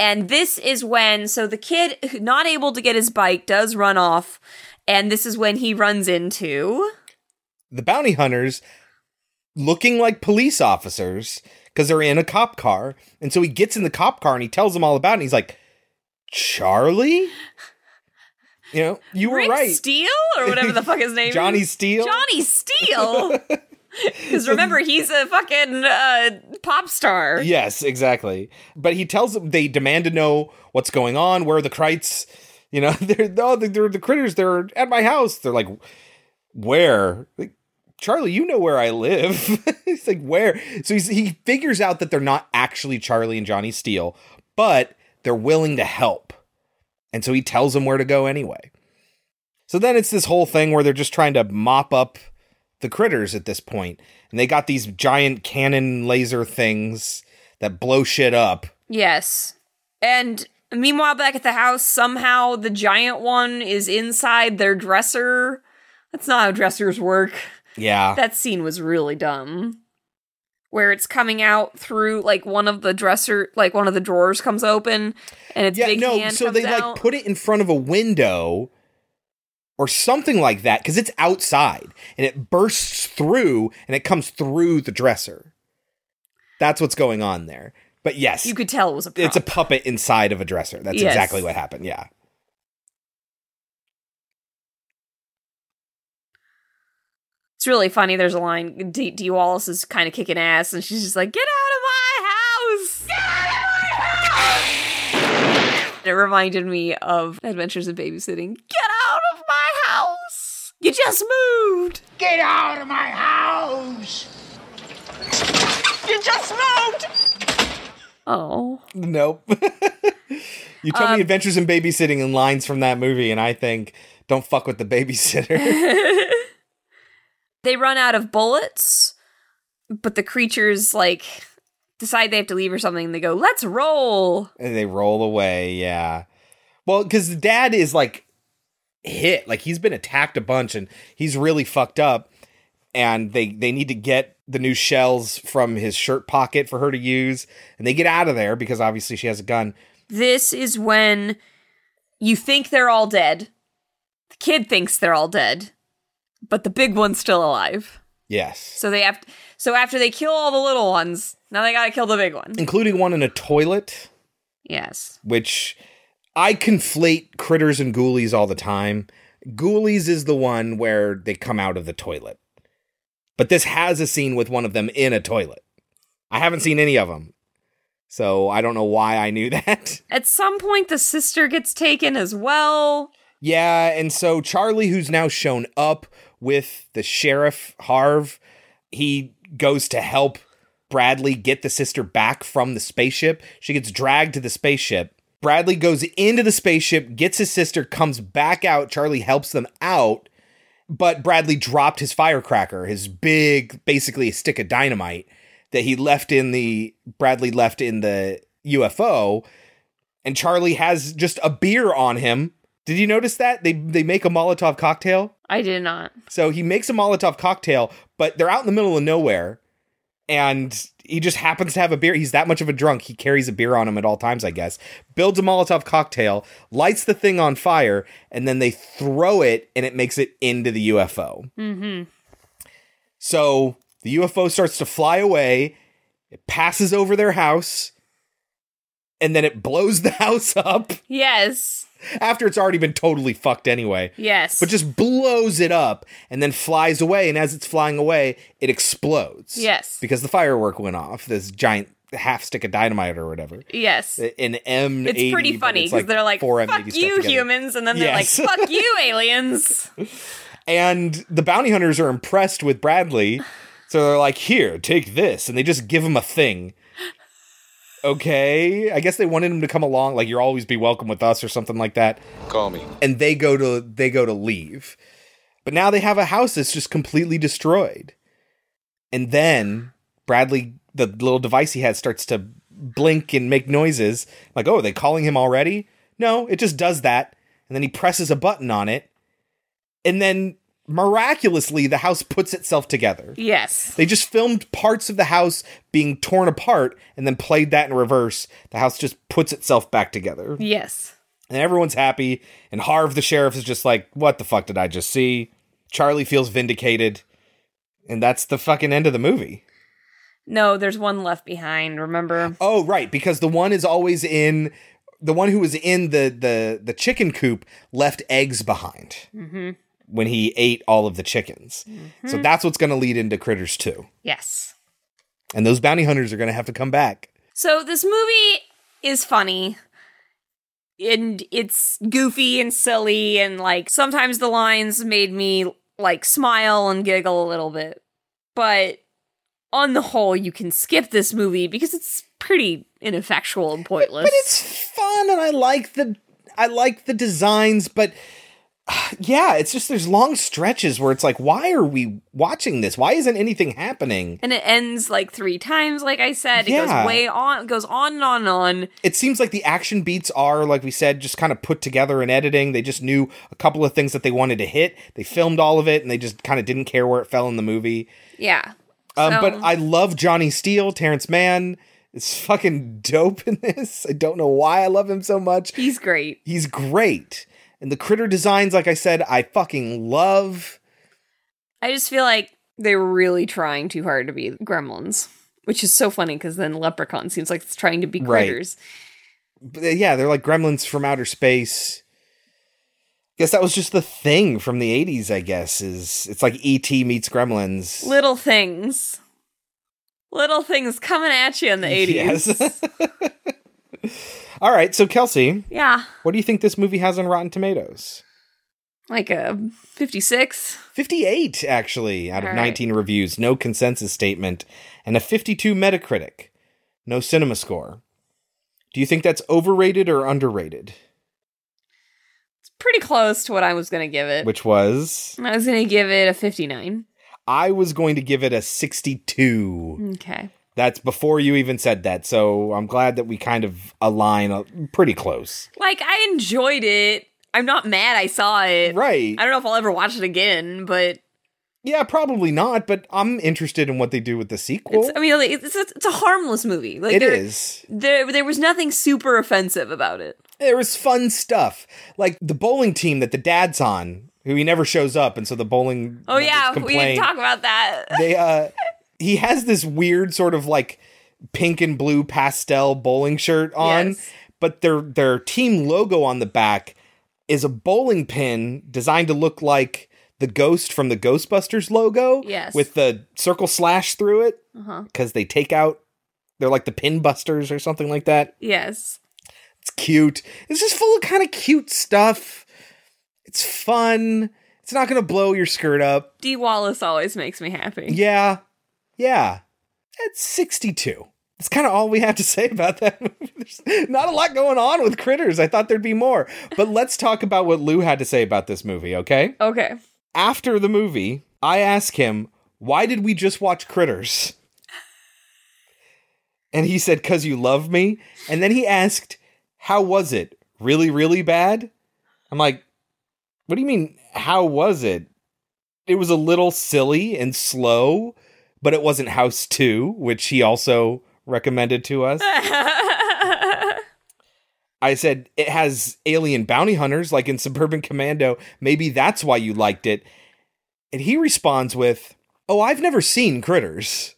And this is when, so the kid, not able to get his bike, does run off. And this is when he runs into. the bounty hunters looking like police officers because they're in a cop car. And so he gets in the cop car and he tells them all about it. And he's like, Charlie? You know, you were Rick right. Steele? Or whatever the fuck his name is. Johnny. Steele? Johnny Steele! Because remember, he's a fucking uh, pop star. Yes, exactly. But he tells them they demand to know what's going on, where are the Krites, you know, they're, no, they're the critters, they're at my house. They're like, where? Like, Charlie, you know where I live. he's like, where? So he's, he figures out that they're not actually Charlie and Johnny Steele, but they're willing to help. And so he tells them where to go anyway. So then it's this whole thing where they're just trying to mop up the critters at this point, and they got these giant cannon laser things that blow shit up. Yes. And meanwhile, back at the house, somehow the giant one is inside their dresser. That's not how dressers work. Yeah. That scene was really dumb. Where it's coming out through like one of the dresser, like one of the drawers comes open, and its yeah, big no, so they out. like put it in front of a window or something like that because it's outside and it bursts through and it comes through the dresser. That's what's going on there. But yes, you could tell it was a. Prop. it's a puppet inside of a dresser. That's Yes. exactly what happened. Yeah. It's really funny. There's a line. D, Dee Wallace is kind of kicking ass, and she's just like, "Get out of my It reminded me of Adventures in Babysitting. Get out of my house! You just moved. Get out of my house! You just moved! Oh, Nope. you told Um, me Adventures in Babysitting and lines from that movie, and I think don't fuck with the babysitter. they run out of bullets, but the creatures like decide they have to leave or something. And they go, "Let's roll." and they roll away. Yeah. Well, because the dad is like hit. Like he's been attacked a bunch and he's really fucked up. And they they need to get the new shells from his shirt pocket for her to use. And they get out of there because obviously she has a gun. This is when you think they're all dead. The kid thinks they're all dead, but the big one's still alive. Yes. So they have so after they kill all the little ones, now they gotta kill the big one. Including one in a toilet, Yes. which I conflate critters and ghoulies all the time. Ghoulies is the one where they come out of the toilet. But this has a scene with one of them in a toilet. I haven't seen any of them. So I don't know why I knew that. At some point the sister gets taken as well. Yeah, and so Charlie, who's now shown up with the sheriff Harv, he goes to help Bradley get the sister back from the spaceship. She gets dragged to the spaceship. Bradley goes into the spaceship, gets his sister, comes back out. Charlie helps them out, but Bradley dropped his firecracker, his big, basically a stick of dynamite that he left in the Bradley left in the UFO, and Charlie has just a beer on him. Did you notice that they they make a Molotov cocktail? I did not. So he makes a Molotov cocktail, but they're out in the middle of nowhere, and he just happens to have a beer. He's that much of a drunk. He carries a beer on him at all times, I guess. Builds a Molotov cocktail, lights the thing on fire, and then they throw it, and it makes it into the UFO. Mm-hmm. So the UFO starts to fly away. It passes over their house, and then it blows the house up Yes. After it's already been totally fucked anyway. Yes. But just blows it up and then flies away. And as it's flying away, it explodes. Yes. Because the firework went off. This giant half stick of dynamite or whatever. Yes. An M. It's pretty funny because they're like, "Fuck you, humans," and then they're Yes. like, "Fuck you, aliens." And the bounty hunters are impressed with Bradley. So they're like, here, take this. And they just give him a thing. Okay. I guess they wanted him to come along, like you'll always be welcome with us or something like that. Call me. And they go to they go to leave. But now they have a house that's just completely destroyed. And then Bradley, the little device he has, starts to blink and make noises. Like, oh, are they calling him already? No, it just does that. And then he presses a button on it. And then miraculously, the house puts itself together. Yes. They just filmed parts of the house being torn apart and then played that in reverse. The house just puts itself back together. Yes. And everyone's happy. And Harv, the sheriff, is just like, what the fuck did I just see? Charlie feels vindicated. And that's the fucking end of the movie. No, there's one left behind. Remember? Oh, right, because the one is always in the one who was in the the the chicken coop left eggs behind Mm-hmm. When he ate all of the chickens. So Mhm. that's what's going to lead into Critters 2. Yes. And those bounty hunters are going to have to come back. So this movie is funny. And it's goofy and silly and like sometimes the lines made me like smile and giggle a little bit. But on the whole, you can skip this movie because it's pretty ineffectual and pointless. But it's fun and I like the I like the designs, but yeah, it's just there's long stretches where it's like why are we watching this? Why isn't anything happening? and it ends like three times, like I said. It Yeah. goes way on, goes on and on and on. It seems like the action beats are, like we said, just kind of put together in editing. They just knew a couple of things that they wanted to hit. They filmed all of it, and they just kind of didn't care where it fell in the movie. Yeah. Um, So- but I love Johnny Steele, Terrence Mann. It's fucking dope in this. I don't know why I love him so much. He's great. He's great. And the critter designs, like I said, I fucking love. I just feel like they were really trying too hard to be gremlins, which is so funny because then Leprechaun seems like it's trying to be Right. critters. But, uh, yeah, they're like gremlins from outer space. Guess that was just the thing from the 80s, I guess, is it's like E.T. meets gremlins. Little things. Little things coming at you in the 80s. Yes. All right, so Kelsey, Yeah. what do you think this movie has on Rotten Tomatoes? Like a 56. 58, actually, out of All right. 19 reviews, no consensus statement, and a 52 Metacritic, no cinema score. Do you think that's overrated or underrated? It's pretty close to what I was going to give it. Which was, I was going to give it a 59. I was going to give it a 62. Okay. That's before you even said that, so I'm glad that we kind of align uh, pretty close. Like, I enjoyed it. I'm not mad I saw it. Right. I don't know if I'll ever watch it again, but Yeah, probably not, but I'm interested in what they do with the sequel. it's, I mean, it's, it's, it's a harmless movie. Like, It there, is. There, there was nothing super offensive about it. There was fun stuff. Like the bowling team that the dad's on, who he never shows up, and so the bowling Oh yeah, members we didn't talk about that. they uh he has this weird sort of like pink and blue pastel bowling shirt on, Yes. but their their team logo on the back is a bowling pin designed to look like the ghost from the Ghostbusters logo. Yes. With the circle slash through it. Uh-huh. Because they take out they're like the pin busters or something like that. Yes. It's cute. It's just full of kind of cute stuff. It's fun. It's not gonna blow your skirt up. Dee Wallace always makes me happy. Yeah. Yeah. It's 62. That's kind of all we have to say about that movie. There's not a lot going on with Critters. I thought there'd be more. But let's talk about what Lou had to say about this movie, okay? Okay. After the movie, I asked him, why did we just watch Critters? And he said, because you love me. And then he asked, how was it? Really, really bad? I'm like, what do you mean, how was it? It was a little silly and slow, but it wasn't House 2, which he also recommended to us. I said, it has alien bounty hunters like in Suburban Commando. Maybe that's why you liked it. And he responds with, Oh, I've never seen Critters.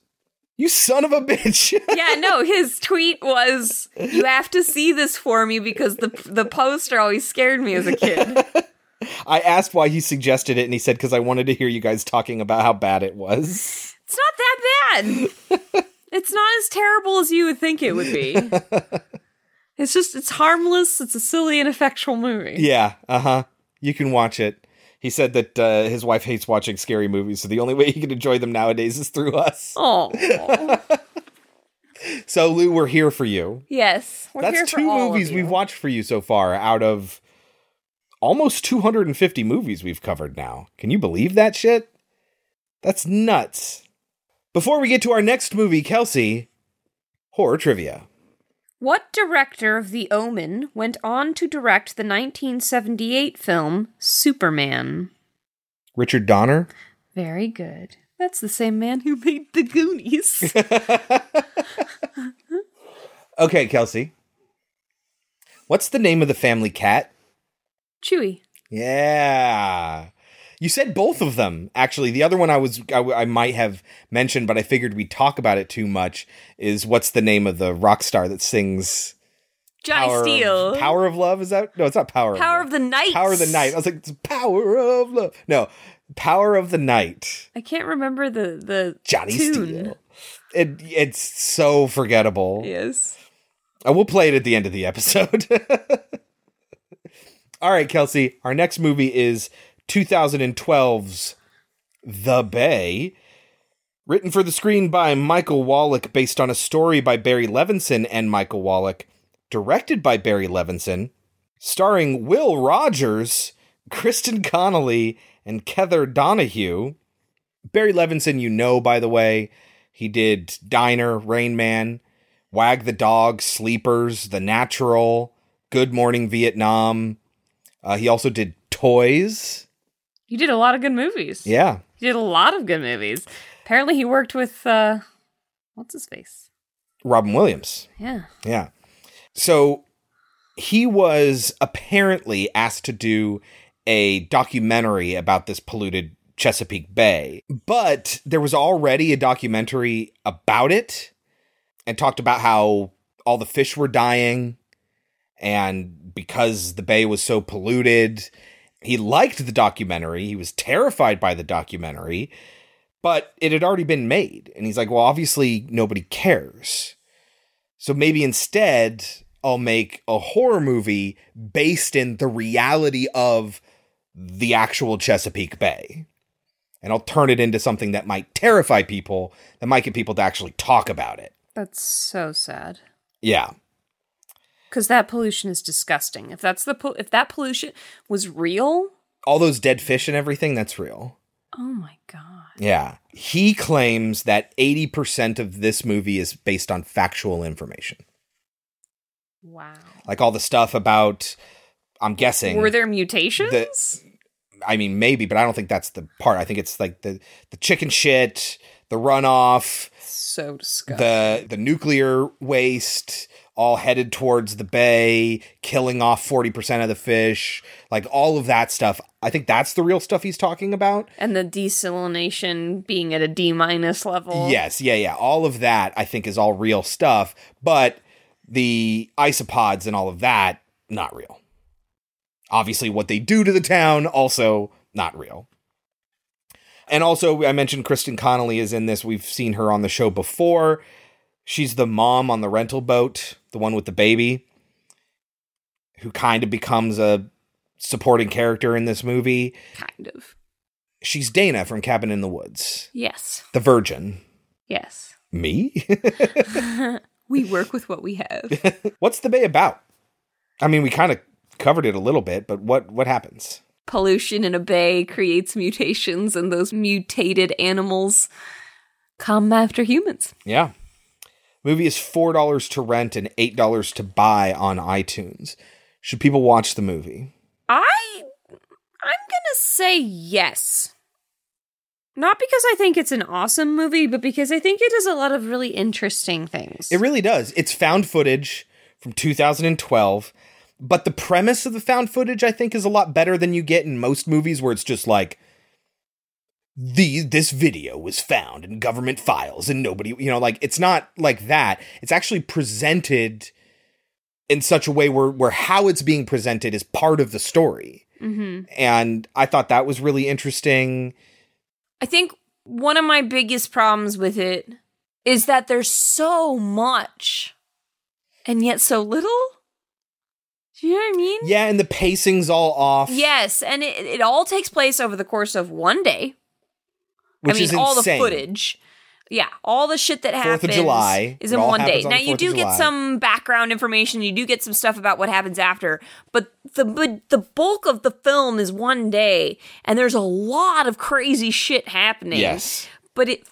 You son of a bitch. yeah, no, his tweet was, "You have to see this for me because the the poster always scared me as a kid." I asked why he suggested it, and he said, Because I wanted to hear you guys talking about how bad it was. It's not that bad. it's not as terrible as you would think it would be. It's just it's harmless. It's a silly ineffectual movie. Yeah, uh huh. You can watch it. He said that uh, his wife hates watching scary movies, so the only way he can enjoy them nowadays is through us. Oh, So, Lou, we're here for you. yes. We're here That's for two movies we've watched for you so far out of almost 250 movies we've covered now. Can you believe that shit? That's nuts. Before we get to our next movie, Kelsey, horror trivia. What director of The Omen went on to direct the 1978 film Superman? Richard Donner. Very good. That's the same man who made The Goonies. Okay, Kelsey. What's the name of the family cat? Chewy. Yeah. You said both of them. Actually, the other one I was I, I might have mentioned, but I figured we'd talk about it too much. Is what's the name of the rock star that sings Johnny Power Steele. Of, Power of Love? Is that no? It's not Power. Power of, of the Night. Power of the Night. I was like, it's Power of Love. No, Power of the Night. I can't remember the the Johnny tune. Steele. It it's so forgettable. Yes. Uh, we'll play it at the end of the episode. All right, Kelsey. Our next movie is 2012's The Bay. Written for the screen by Michael Wallach, based on a story by Barry Levinson and Michael Wallach. Directed by Barry Levinson. Starring Will Rogers, Kristen Connolly, and Kether Donohue. Barry Levinson, you know, by the way. He did Diner, Rain Man, Wag the Dog, Sleepers, The Natural, Good Morning Vietnam. Uh, he also did Toys. He did a lot of good movies. Yeah. He did a lot of good movies. Apparently he worked with uh what's his face? Robin Williams. Yeah. Yeah. So he was apparently asked to do a documentary about this polluted Chesapeake Bay, but there was already a documentary about it and talked about how all the fish were dying and because the bay was so polluted he liked the documentary he was terrified by the documentary but it had already been made and he's like well obviously nobody cares so maybe instead I'll make a horror movie based in the reality of the actual Chesapeake Bay. And I'll turn it into something that might terrify people, that might get people to actually talk about it. That's so sad. Yeah. Cuz that pollution is disgusting. If that's the po- if that pollution was real, All those dead fish and everything, that's real. oh my god. Yeah. He claims that 80% of this movie is based on factual information. Wow. Like all the stuff about I'm guessing. Were there mutations? the- I mean, maybe, but I don't think that's the part. I think it's like the the chicken shit, the runoff, so disgusting. the the nuclear waste, all headed towards the bay, killing off forty percent of the fish, like all of that stuff. I think that's the real stuff he's talking about. and the desalination being at a D minus level. Yes, yeah, yeah. All of that I think is all real stuff, but the isopods and all of that not real. Obviously what they do to the town also not real. And also I mentioned Kristen Connolly is in this. We've seen her on the show before. She's the mom on the rental boat, the one with the baby who kind of becomes a supporting character in this movie. Kind of. She's Dana from Cabin in the Woods, Yes. the virgin. Yes. Me? we work with what we have. What's the bay about? I mean, we kind of covered it a little bit, but what what happens? Pollution in a bay creates mutations, and those mutated animals come after humans. Yeah. Movie is four dollars to rent and eight dollars to buy on iTunes. Should people watch the movie? I I'm gonna say yes. Not because I think it's an awesome movie, but because I think it does a lot of really interesting things. It really does. It's found footage from 2012, but the premise of the found footage I think is a lot better than you get in most movies where it's just like the this video was found in government files and nobody, you know, like it's not like that. It's actually presented in such a way where where how it's being presented is part of the story. hmm And I thought that was really interesting. I think one of my biggest problems with it is that there's so much and yet so little. Do you know what I mean? Yeah, and the pacing's all off. Yes, and it, it all takes place over the course of one day. Which I mean, is all the footage. Yeah, all the shit that Fourth of July. is in one day. on Now you do get July. some background information. You do get some stuff about what happens after, but the but the bulk of the film is one day, and there's a lot of crazy shit happening. Yes. but it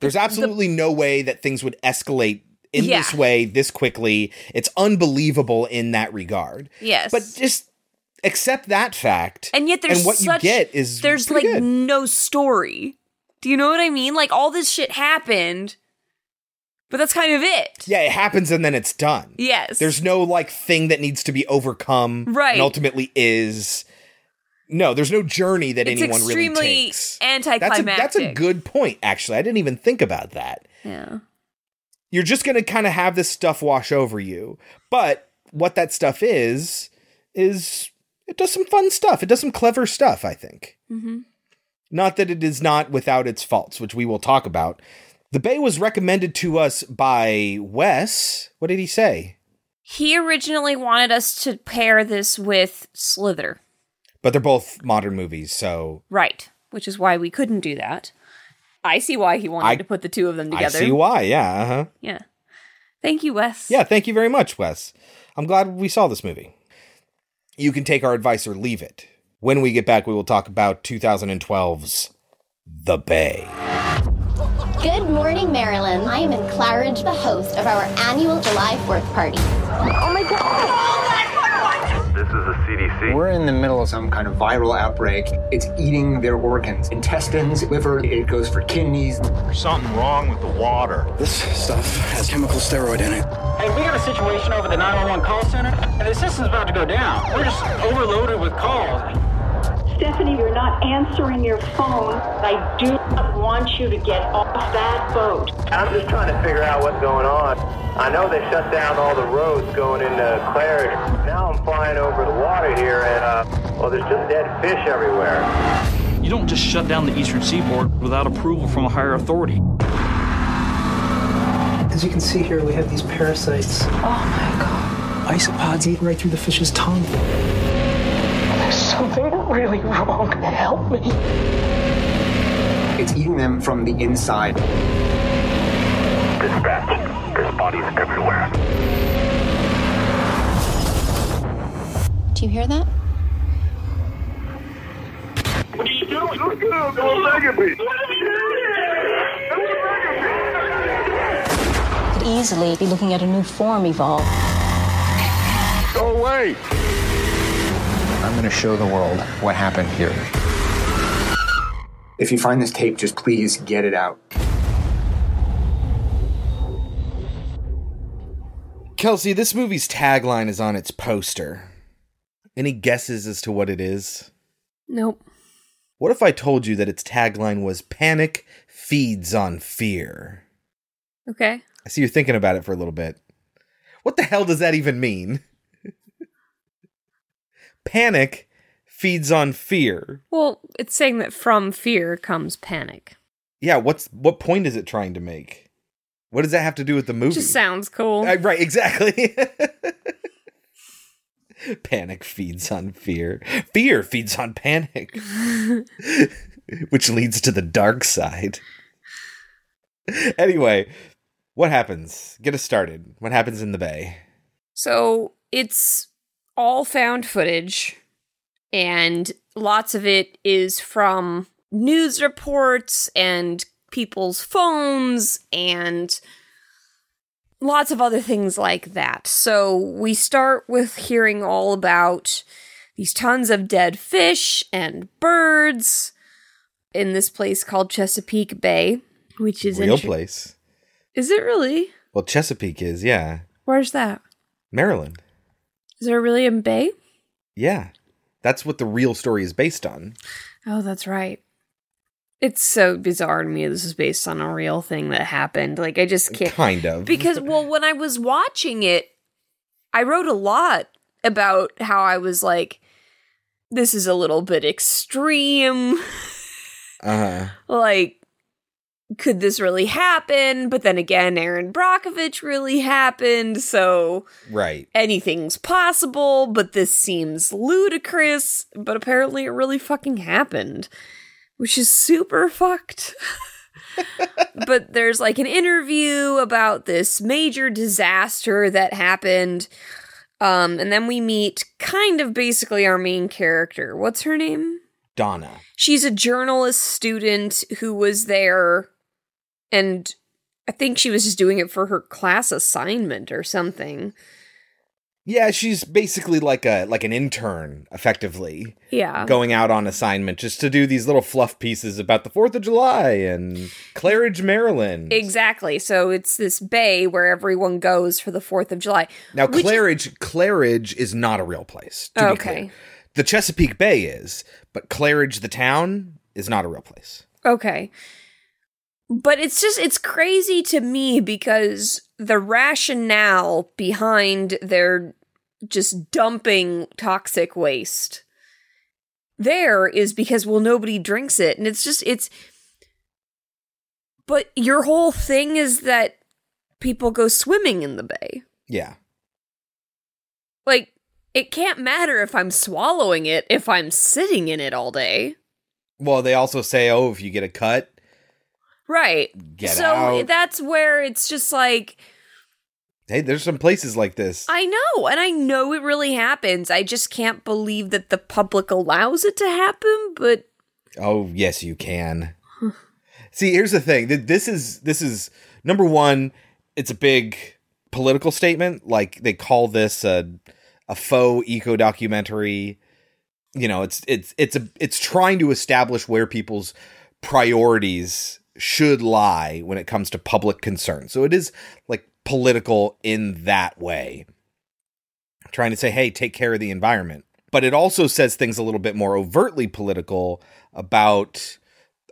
There's absolutely no way that things would escalate in Yeah. this way this quickly. It's unbelievable in that regard. yes, But just accept that fact. and yet there's and what such, you get is there's like good. no story. Do you know what I mean? Like all this shit happened, but that's kind of it. yeah, it happens and then it's done. Yes, There's no like thing that needs to be overcome. Right. And ultimately is. No, there's no journey that it's anyone really extremely takes. That's a, that's a good point, actually. I didn't even think about that. yeah. you're just going to kind of have this stuff wash over you. But what that stuff is, is it does some fun stuff. It does some clever stuff, I think. Mm-hmm. Not that it is not without its faults, which we will talk about. The Bay was recommended to us by Wes. What did he say? He originally wanted us to pair this with Slither, But they're both modern movies, so right? Which is why we couldn't do that. I see why he wanted I- to put the two of them together. I see why. Yeah, uh huh. Yeah. Thank you, Wes. Yeah, thank you very much, Wes. I'm glad we saw this movie. You can take our advice or leave it. When we get back, we will talk about 2012's The Bay. Good morning, Maryland. I am in Claridge, the host of our annual July 4th party. Oh my God. This is the CDC. We're in the middle of some kind of viral outbreak. It's eating their organs, intestines, liver, it goes for kidneys. There's something wrong with the water. This stuff has chemical steroid in it. Hey, we got a situation over the 911 call center, and the system's about to go down. We're just overloaded with calls. Stephanie, you're not answering your phone. I do not want you to get off that boat. I'm just trying to figure out what's going on. I know they shut down all the roads going into Claridge. Now I'm flying over the water here, and uh, well, there's just dead fish everywhere. You don't just shut down the eastern seaboard without approval from a higher authority. As you can see here, we have these parasites. Oh my god. Isopods eat right through the fish's tongue. There's something really wrong. Help me. It's eating them from the inside. Dispatch. There's bodies everywhere. Do you hear that? What are you doing? Look at Don't look at me. Could easily be looking at a new form evolve. Go away. I'm going to show the world what happened here. If you find this tape, just please get it out. Kelsey, this movie's tagline is on its poster. Any guesses as to what it is? Nope. What if I told you that its tagline was Panic feeds on fear? Okay. I see you're thinking about it for a little bit. What the hell does that even mean? Panic feeds on fear. Well, it's saying that from fear comes panic. Yeah, what's what point is it trying to make? What does that have to do with the movie? Just sounds cool. Uh, right, exactly. panic feeds on fear. Fear feeds on panic. Which leads to the dark side. Anyway, what happens? Get us started. What happens in the bay? So it's all found footage, and lots of it is from news reports and people's phones and lots of other things like that. So we start with hearing all about these tons of dead fish and birds in this place called Chesapeake Bay, which is a Real place. Is it really? Well, Chesapeake is, yeah. Where's that? Maryland. Is there really a bay? Yeah. That's what the real story is based on. Oh, that's right. It's so bizarre to me. This is based on a real thing that happened. Like I just can't. Kind of. Because well, when I was watching it, I wrote a lot about how I was like, "This is a little bit extreme." Uh-huh. like, could this really happen? But then again, Erin Brockovich really happened, so Right. anything's possible. But this seems ludicrous. But apparently, it really fucking happened which is super fucked. but there's like an interview about this major disaster that happened. Um, and then we meet kind of basically our main character. What's her name? Donna. She's a journalist student who was there, and I think she was just doing it for her class assignment or something. Yeah, she's basically like a like an intern, effectively. Yeah. Going out on assignment just to do these little fluff pieces about the Fourth of July and Claridge, Maryland. Exactly. So it's this bay where everyone goes for the 4th of July. Now, which- Claridge, Claridge is not a real place. Okay. The Chesapeake Bay is, but Claridge, the town, is not a real place. Okay. But it's just, it's crazy to me because the rationale behind their just dumping toxic waste there is because, well, nobody drinks it. And it's just, it's, but your whole thing is that people go swimming in the bay. Yeah. Like, it can't matter if I'm swallowing it if I'm sitting in it all day. Well, they also say, oh, if you get a cut, Right. Get so out. that's where it's just like hey, there's some places like this. I know, and I know it really happens. I just can't believe that the public allows it to happen, but Oh, yes, you can. See, here's the thing. Th- This is this is number one. It's a big political statement. Like they call this a a faux eco documentary. You know, it's it's it's a it's trying to establish where people's priorities should lie when it comes to public concern. So it is like political in that way. Trying to say, hey, take care of the environment. But it also says things a little bit more overtly political about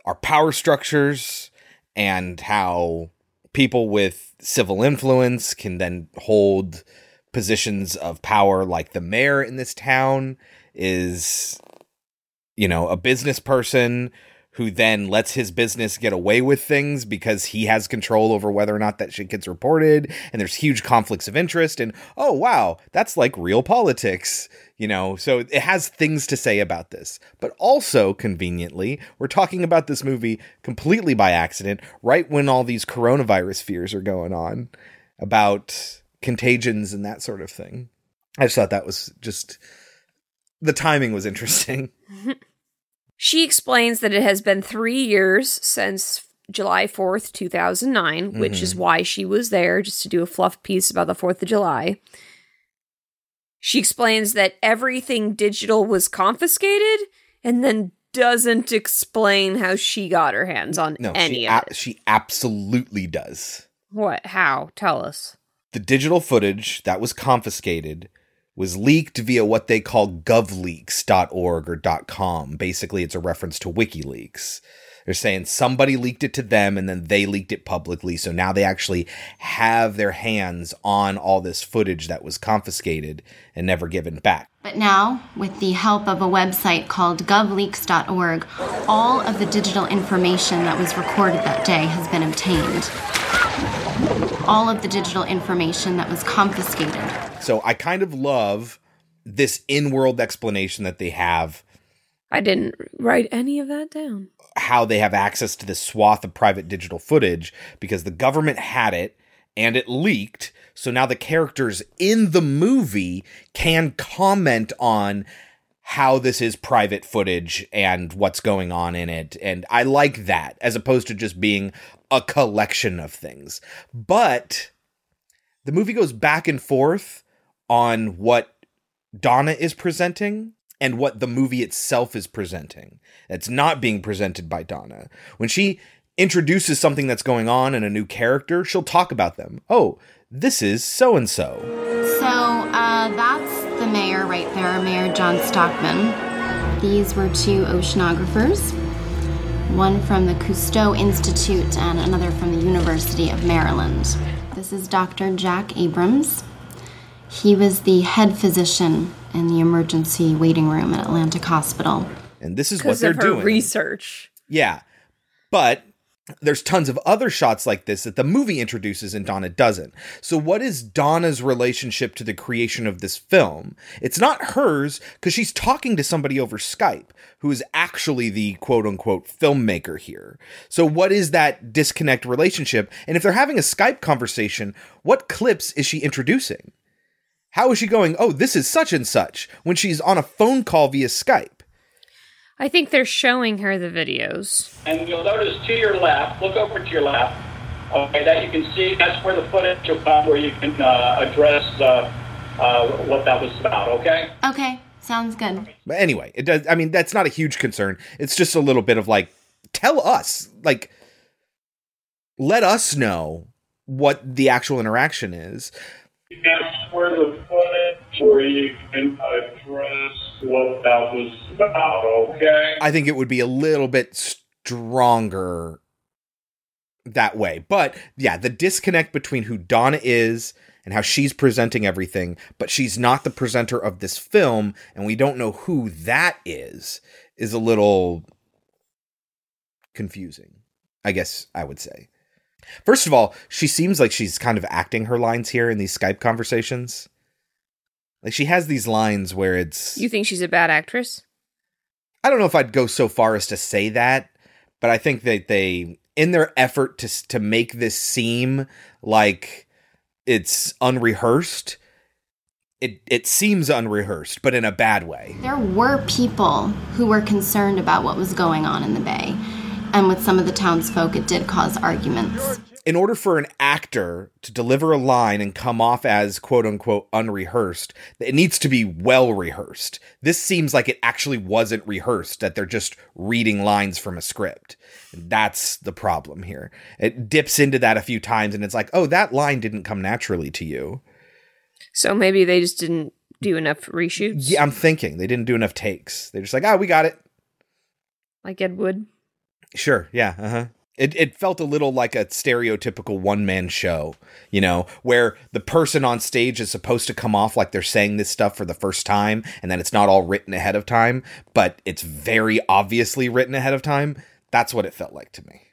our power structures and how people with civil influence can then hold positions of power like the mayor in this town is you know a business person who then lets his business get away with things because he has control over whether or not that shit gets reported and there's huge conflicts of interest and oh wow that's like real politics you know? So it has things to say about this. But also conveniently we're talking about this movie completely by accident right when all these coronavirus fears are going on about contagions and that sort of thing. I just thought that was just the timing was interesting she explains that it has been 3 years since July 4th, 2009, which is Mhm. why she was there just to do a fluff piece about the 4th of July. She explains that everything digital was confiscated and then doesn't explain how she got her hands on No, any she, of a- it. she absolutely does. What? How? Tell us. The digital footage that was confiscated was leaked via what they call govleaks.org or .com. Basically, it's a reference to WikiLeaks. They're saying somebody leaked it to them and then they leaked it publicly. So now they actually have their hands on all this footage that was confiscated and never given back. But now, with the help of a website called govleaks.org, all of the digital information that was recorded that day has been obtained. All of the digital information that was confiscated. So I kind of love this in world explanation that they have I didn't write any of that down. how they have access to this swath of private digital footage because the government had it and it leaked. So now the characters in the movie can comment on how this is private footage and what's going on in it. And I like that as opposed to just being a collection of things. But the movie goes back and forth on what Donna is presenting and what the movie itself is presenting. It's not being presented by Donna. When she introduces something that's going on in a new character, she'll talk about them. Oh, this is so and so. So, uh, that's mayor right there, Mayor John Stockman. These were two oceanographers, one from the Cousteau Institute and another from the University of Maryland. This is Dr. Jack Abrams. He was the head physician in the emergency waiting room at Atlantic Hospital. And this is what they're of her doing. research. Yeah. But there's tons of other shots like this that the movie introduces and Donna doesn't. So what is Donna's relationship to the creation of this film? It's not hers because she's talking to somebody over Skype who is actually the quote unquote filmmaker here. So what is that disconnect relationship? And if they're having a Skype conversation, what clips is she introducing? How is she going, "Oh, this is such and such" when she's on a phone call via Skype? I think they're showing her the videos. And you'll notice to your left, look over to your left, okay, that you can see that's where the footage will come where you can uh, address uh, uh, what that was about, okay? Okay, sounds good. But anyway, it does. I mean, that's not a huge concern. It's just a little bit of like, tell us, like, let us know what the actual interaction is. That's where the footage where you can address what that was about, okay? I think it would be a little bit stronger that way. But yeah, the disconnect between who Donna is and how she's presenting everything, but she's not the presenter of this film, and we don't know who that is, is a little confusing, I guess I would say. First of all, she seems like she's kind of acting her lines here in these Skype conversations. Like she has these lines where it's You think she's a bad actress? I don't know if I'd go so far as to say that, but I think that they, in their effort to to make this seem like it's unrehearsed, it it seems unrehearsed, but in a bad way. There were people who were concerned about what was going on in the Bay, and with some of the townsfolk, it did cause arguments. In order for an actor to deliver a line and come off as quote unquote unrehearsed, it needs to be well rehearsed. This seems like it actually wasn't rehearsed, that they're just reading lines from a script. That's the problem here. It dips into that a few times and it's like, oh, that line didn't come naturally to you. So maybe they just didn't do enough reshoots. Yeah, I'm thinking they didn't do enough takes. They're just like, oh, we got it. Like Ed Wood. Sure. Yeah. Uh huh. It it felt a little like a stereotypical one man show, you know, where the person on stage is supposed to come off like they're saying this stuff for the first time, and then it's not all written ahead of time, but it's very obviously written ahead of time. That's what it felt like to me.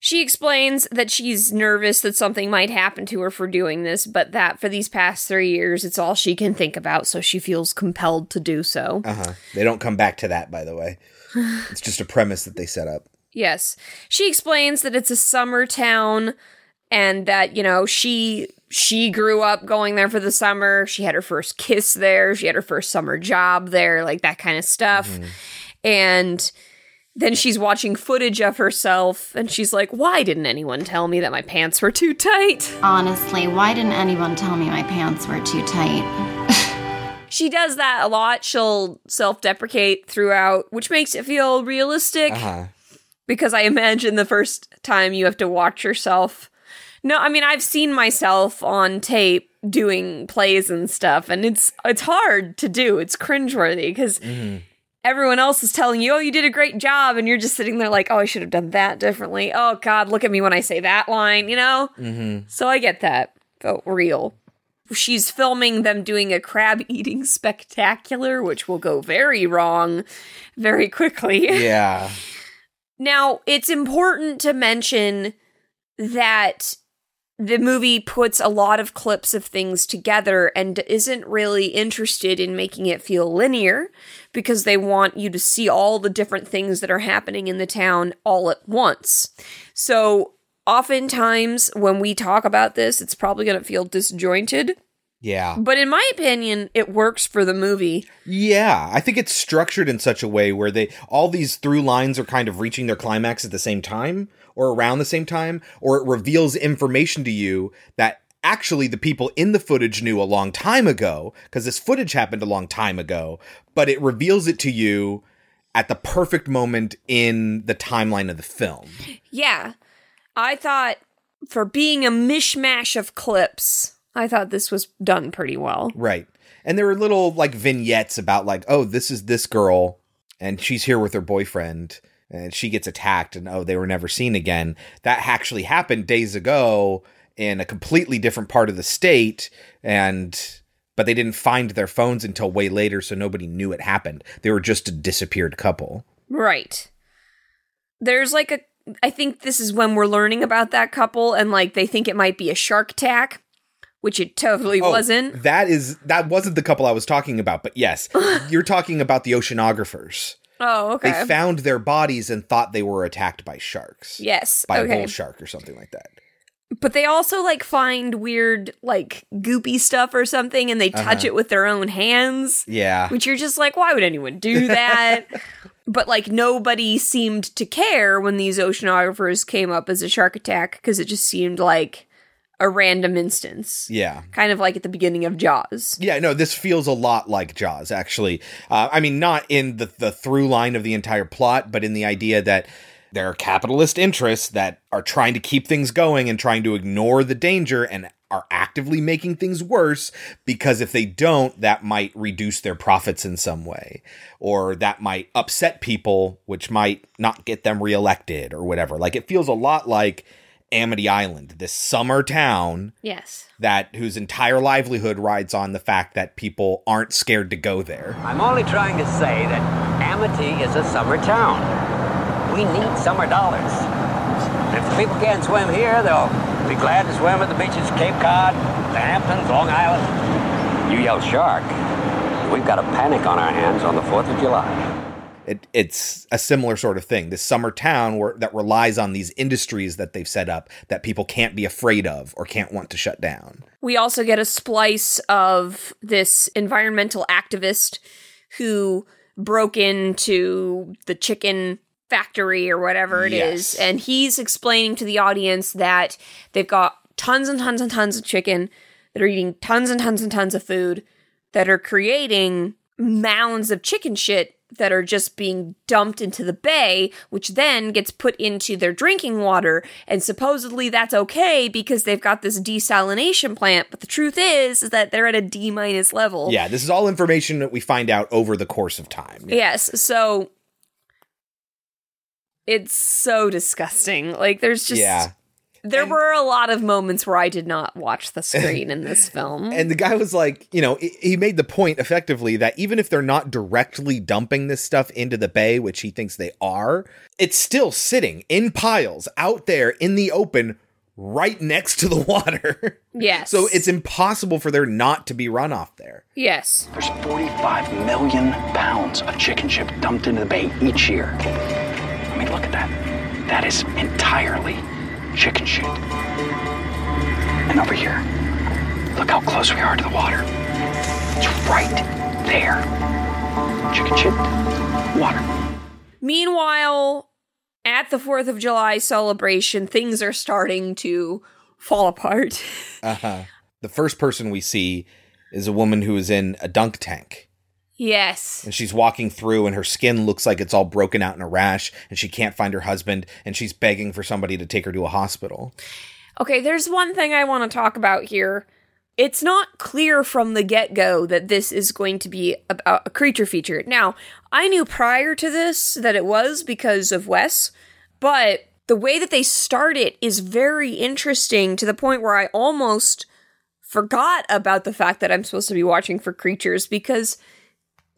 She explains that she's nervous that something might happen to her for doing this, but that for these past three years, it's all she can think about, so she feels compelled to do so. Uh huh. They don't come back to that, by the way. it's just a premise that they set up. Yes. She explains that it's a summer town and that, you know, she she grew up going there for the summer. She had her first kiss there. She had her first summer job there, like that kind of stuff. Mm-hmm. And then she's watching footage of herself and she's like, "Why didn't anyone tell me that my pants were too tight?" Honestly, why didn't anyone tell me my pants were too tight? She does that a lot. She'll self deprecate throughout, which makes it feel realistic. Uh-huh. Because I imagine the first time you have to watch yourself. No, I mean I've seen myself on tape doing plays and stuff, and it's it's hard to do. It's cringeworthy because Mhm. everyone else is telling you, "Oh, you did a great job," and you're just sitting there like, "Oh, I should have done that differently." Oh God, look at me when I say that line, you know. Mm-hmm. So I get that. Felt real. She's filming them doing a crab eating spectacular, which will go very wrong very quickly. Yeah. Now, it's important to mention that the movie puts a lot of clips of things together and isn't really interested in making it feel linear because they want you to see all the different things that are happening in the town all at once. So, oftentimes when we talk about this, it's probably going to feel disjointed. Yeah. But in my opinion, it works for the movie. Yeah, I think it's structured in such a way where they all these through lines are kind of reaching their climax at the same time or around the same time or it reveals information to you that actually the people in the footage knew a long time ago because this footage happened a long time ago, but it reveals it to you at the perfect moment in the timeline of the film. Yeah. I thought for being a mishmash of clips, I thought this was done pretty well. Right. And there were little like vignettes about like, oh, this is this girl and she's here with her boyfriend and she gets attacked and oh, they were never seen again. That actually happened days ago in a completely different part of the state and but they didn't find their phones until way later so nobody knew it happened. They were just a disappeared couple. Right. There's like a I think this is when we're learning about that couple and like they think it might be a shark attack, which it totally Oh, wasn't. That is that wasn't the couple I was talking about, but yes, you're talking about the oceanographers. Oh, okay. They found their bodies and thought they were attacked by sharks. Yes. By okay. a bull shark or something like that. But they also like find weird like goopy stuff or something and they touch Uh-huh. it with their own hands. Yeah. Which you're just like, why would anyone do that? but like nobody seemed to care when these oceanographers came up as a shark attack because it just seemed like a random instance. Yeah. Kind of like at the beginning of Jaws. Yeah, no, this feels a lot like Jaws, actually. Uh, I mean, not in the, the through line of the entire plot, but in the idea that there are capitalist interests that are trying to keep things going and trying to ignore the danger and are actively making things worse because if they don't, that might reduce their profits in some way, or that might upset people, which might not get them reelected or whatever. Like, it feels a lot like Amity Island, this summer town Yes. that whose entire livelihood rides on the fact that people aren't scared to go there. I'm only trying to say that Amity is a summer town. We need summer dollars. If the people can't swim here, they'll be glad to swim at the beaches of Cape Cod, the Hamptons, Long Island. You yell shark. We've got a panic on our hands on the 4th of July. It, it's a similar sort of thing. This summer town where, that relies on these industries that they've set up that people can't be afraid of or can't want to shut down. We also get a splice of this environmental activist who broke into the chicken factory or whatever it is, Yes. and he's explaining to the audience that they've got tons and tons and tons of chicken that are eating tons and tons and tons of food that are creating mounds of chicken shit that are just being dumped into the bay, which then gets put into their drinking water. And supposedly that's okay because they've got this desalination plant. But the truth is, is that they're at a D minus level. Yeah, this is all information that we find out over the course of time. Yes. So it's so disgusting. Like there's just Yeah. There were a lot of moments where I did not watch the screen in this film. And the guy was like, you know, he- he made the point effectively that even if they're not directly dumping this stuff into the bay, which he thinks they are, it's still sitting in piles out there in the open right next to the water. yes. So it's impossible for there not to be runoff there. yes. There's 45 million pounds of chicken shit dumped into the bay each year. I mean, look at that. That is entirely chicken shit. And over here, look how close we are to the water. It's right there. Chicken shit, water. Meanwhile, at the 4th of July celebration, things are starting to fall apart. Uh-huh. The first person we see is a woman who is in a dunk tank. Yes. And she's walking through, and her skin looks like it's all broken out in a rash, and she can't find her husband, and she's begging for somebody to take her to a hospital. Okay, there's one thing I want to talk about here. It's not clear from the get go that this is going to be about a creature feature. Now, I knew prior to this that it was because of Wes, but the way that they start it is very interesting to the point where I almost forgot about the fact that I'm supposed to be watching for creatures because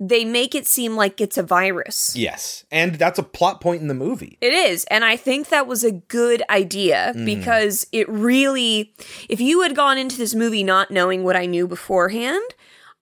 they make it seem like it's a virus. Yes. And that's a plot point in the movie. It is. And I think that was a good idea Mm. because it really, if you had gone into this movie not knowing what I knew beforehand,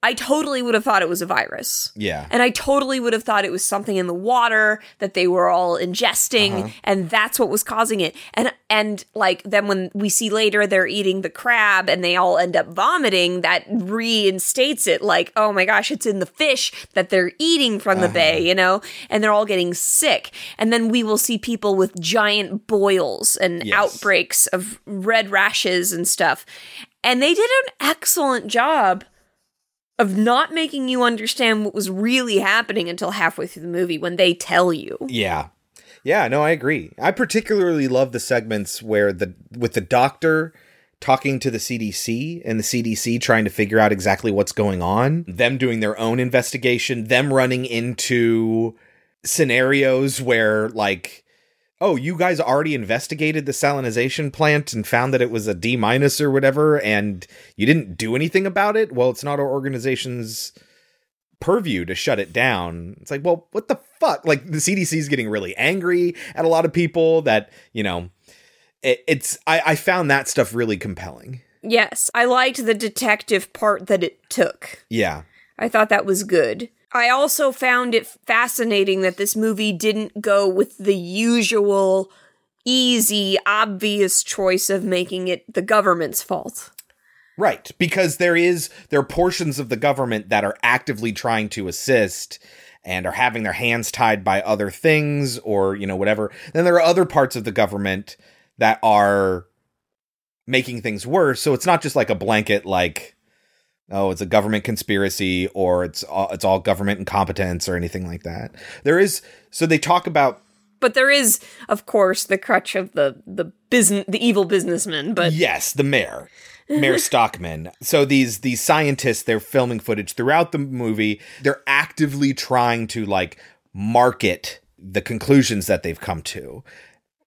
I totally would have thought it was a virus. Yeah. And I totally would have thought it was something in the water that they were all ingesting Uh-huh. and that's what was causing it. And and like then when we see later they're eating the crab and they all end up vomiting, that reinstates it like, oh my gosh, it's in the fish that they're eating from the Uh-huh. bay, you know? And they're all getting sick. And then we will see people with giant boils and Yes. outbreaks of red rashes and stuff. And they did an excellent job of not making you understand what was really happening until halfway through the movie when they tell you. Yeah. Yeah, no, I agree. I particularly love the segments where the with the doctor talking to the CDC and the CDC trying to figure out exactly what's going on, them doing their own investigation, them running into scenarios where like oh, you guys already investigated the salinization plant and found that it was a D minus or whatever, and you didn't do anything about it? Well, it's not our organization's purview to shut it down. It's like, well, what the fuck? Like the CDC is getting really angry at a lot of people that, you know, it, it's, I, I found that stuff really compelling. Yes, I liked the detective part that it took. Yeah. I thought that was good. I also found it fascinating that this movie didn't go with the usual easy, obvious choice of making it the government's fault. Right, because there is there are portions of the government that are actively trying to assist and are having their hands tied by other things or, you know, whatever. Then there are other parts of the government that are making things worse. So it's not just like a blanket like oh, it's a government conspiracy or it's all, it's all government incompetence or anything like that. There is so they talk about But there is, of course, the crutch of the the business, the evil businessman. But yes, the mayor, Mayor Stockman. So these these scientists, they're filming footage throughout the movie. They're actively trying to like market the conclusions that they've come to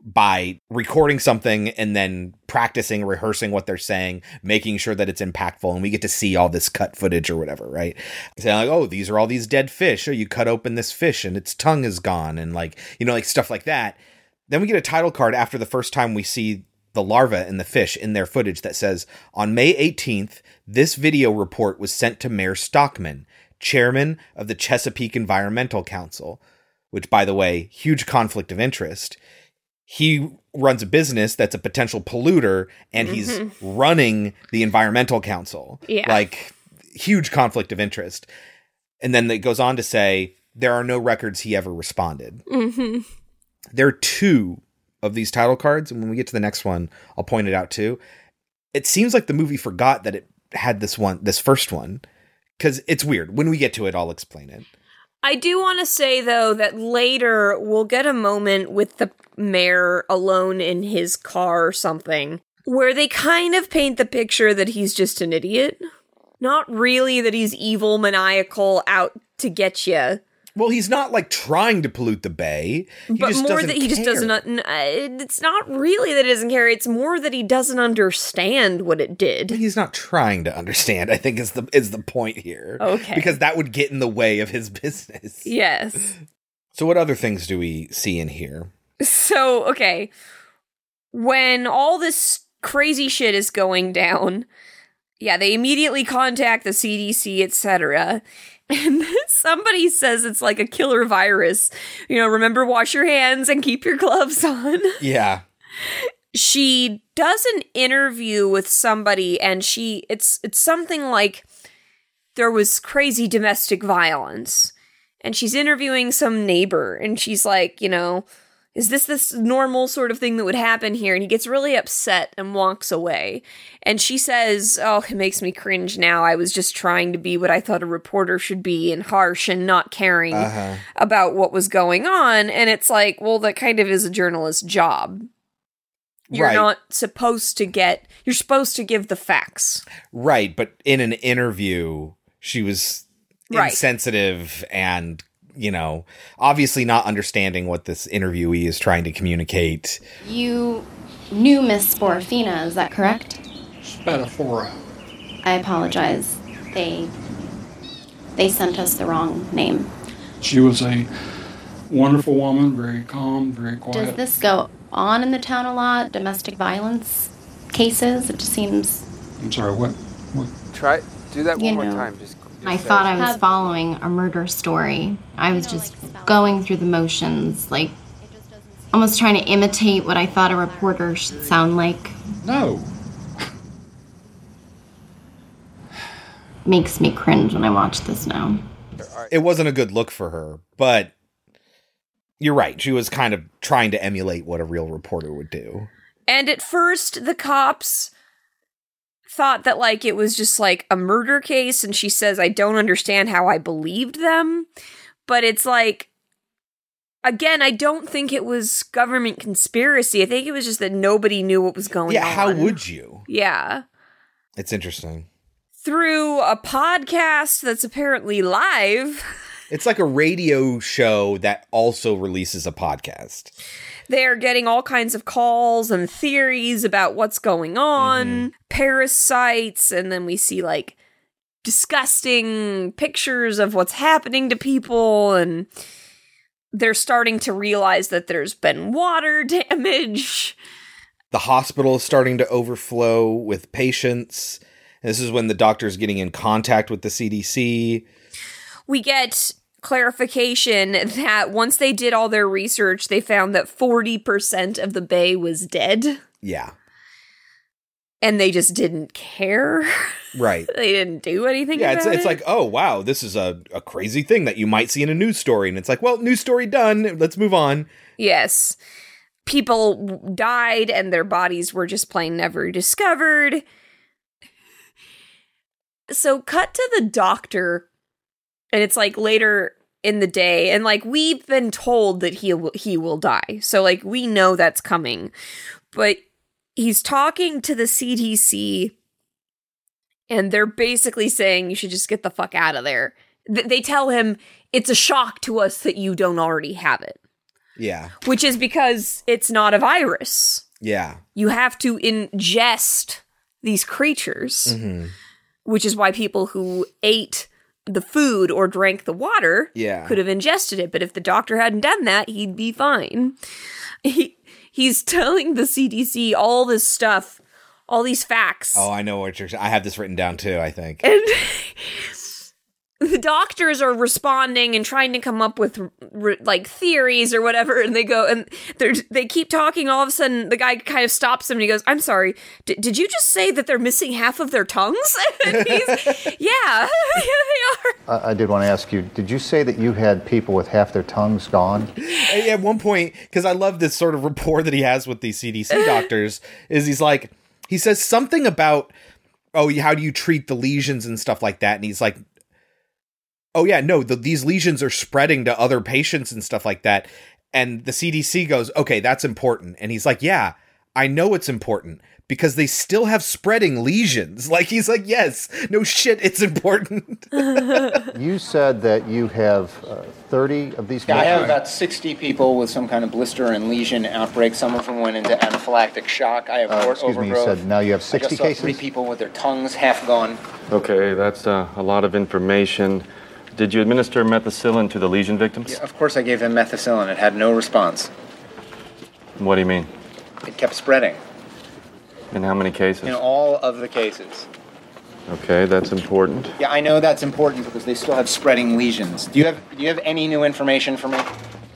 by recording something and then practicing, rehearsing what they're saying, making sure that it's impactful, and we get to see all this cut footage or whatever, right? Saying like, oh, these are all these dead fish. Oh, you cut open this fish and its tongue is gone, and like, you know, like stuff like that. Then we get a title card after the first time we see the larva and the fish in their footage that says, On May 18th, this video report was sent to Mayor Stockman, chairman of the Chesapeake Environmental Council, which, by the way, huge conflict of interest. He runs a business that's a potential polluter and he's Mhm. running the Environmental Council. Yeah. Like, huge conflict of interest. And then it goes on to say, there are no records he ever responded hmm there are two of these title cards, and when we get to the next one, I'll point it out too. It seems like the movie forgot that it had this one, this first one, because it's weird. When we get to it, I'll explain it. I do want to say though that later we'll get a moment with the mayor alone in his car or something where they kind of paint the picture that he's just an idiot. Not really that he's evil, maniacal, out to get you. Well, he's not like trying to pollute the bay, He but just more that he just doesn't. un- uh, It's not really that he doesn't care. It's more that he doesn't understand what it did. He's not trying to understand. I think is the is the point here. Okay. because that would get in the way of his business. Yes. So, what other things do we see in here? So, okay. When all this crazy shit is going down, yeah, they immediately contact the CDC, etc. And somebody says it's like a killer virus. You know, remember wash your hands and keep your gloves on. Yeah, She does an interview with somebody and she it's it's something like there was crazy domestic violence. And she's interviewing some neighbor and she's like, you know, Is this this normal sort of thing that would happen here? And he gets really upset and walks away. And she says, Oh, it makes me cringe now. I was just trying to be what I thought a reporter should be and harsh and not caring Uh-huh. about what was going on. And it's like, well, that kind of is a journalist's job. You're Right. not supposed to get, you're supposed to give the facts. Right, but in an interview, she was Right. insensitive and, you know, obviously not understanding what this interviewee is trying to communicate. You knew Miss Sporafina, is that correct? Spataphora. I apologize. They they sent us the wrong name. She was a wonderful woman, very calm, very quiet. Does this go on in the town a lot? Domestic violence cases? It just seems I'm sorry, what? what? Try do that one You more know. time. Just, I thought I was following a murder story. I was just going through the motions, like almost trying to imitate what I thought a reporter should sound like. No. Makes me cringe when I watch this now. It wasn't a good look for her, but you're right. She was kind of trying to emulate what a real reporter would do. And at first, the cops thought that like it was just like a murder case and she says I don't understand how I believed them but it's like again I don't think it was government conspiracy I think it was just that nobody knew what was going yeah, on Yeah, how would you? yeah It's interesting. through a podcast that's apparently live It's like a radio show that also releases a podcast. They're getting all kinds of calls and theories about what's going on, mm-hmm. parasites, and then we see like disgusting pictures of what's happening to people, and they're starting to realize that there's been water damage. The hospital is starting to overflow with patients. This is when the doctor's getting in contact with the CDC. We get clarification that once they did all their research, they found that 40% of the bay was dead, Yeah, and they just didn't care. right. they didn't do anything Yeah, it's it's it. like, oh wow, this is a, a crazy thing that you might see in a news story, and it's like, well, news story done. Let's move on. Yes. People died and their bodies were just plain never discovered. So, cut to the doctor, and it's like later in the day, and like we've been told that he will, he will die. So, like, we know that's coming. But he's talking to the CDC, and they're basically saying you should just get the fuck out of there. Th- they tell him it's a shock to us that you don't already have it Yeah, which is because it's not a virus. yeah, You have to ingest these creatures, hmm which is why people who ate the food or drank the water Yeah. could have ingested it. But if the doctor hadn't done that, he'd be fine. He, he's telling the CDC all this stuff, all these facts. Oh, I know what you're. I have this written down too. I think. And the doctors are responding and trying to come up with r- like theories or whatever and they go and they they keep talking all of a sudden the guy kind of stops them and he goes i'm sorry d- did you just say that they're missing half of their tongues? He's, yeah yeah they are. I I did want to ask you, did you say that you had people with half their tongues gone? at one point because I love this sort of rapport that he has with these CDC doctors is he's like he says something about oh how do you treat the lesions and stuff like that? And he's like oh yeah no the, these lesions are spreading to other patients and stuff like that and the CDC goes okay that's important and he's like yeah I know it's important because they still have spreading lesions like he's like yes no shit it's important you said that you have uh, 30 of these Yeah, I have about 60 people with some kind of blister and lesion outbreak. Some of them went into anaphylactic shock. I have Uh, wart excuse me, you overgrowth. said now you have I 60 just saw cases? three people with their tongues half gone. Okay, that's uh, a lot of information. Did you administer methicillin to the lesion victims? Yeah, of course, I gave him methicillin. It had no response. What do you mean? It kept spreading In how many cases? in all of the cases. Okay, that's important. Yeah, I know that's important because they still have spreading lesions. Do you have Do you have any new information for me?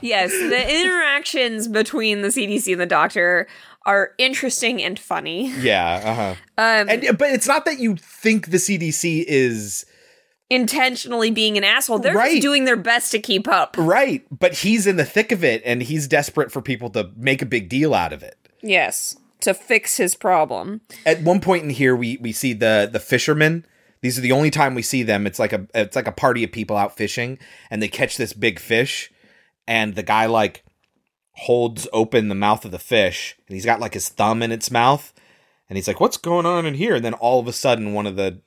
yes the interactions between the cdc and the doctor are interesting and funny yeah uh-huh um and but it's not that you think the CDC is intentionally being an asshole. They're Right. just doing their best to keep up. Right, but he's in the thick of it and he's desperate for people to make a big deal out of it. Yes, to fix his problem. At one point in here we we see the the fishermen. These are the only time we see them. It's like a it's like a party of people out fishing and they catch this big fish and the guy like holds open the mouth of the fish and he's got like his thumb in its mouth and he's like what's going on in here and then all of a sudden one of the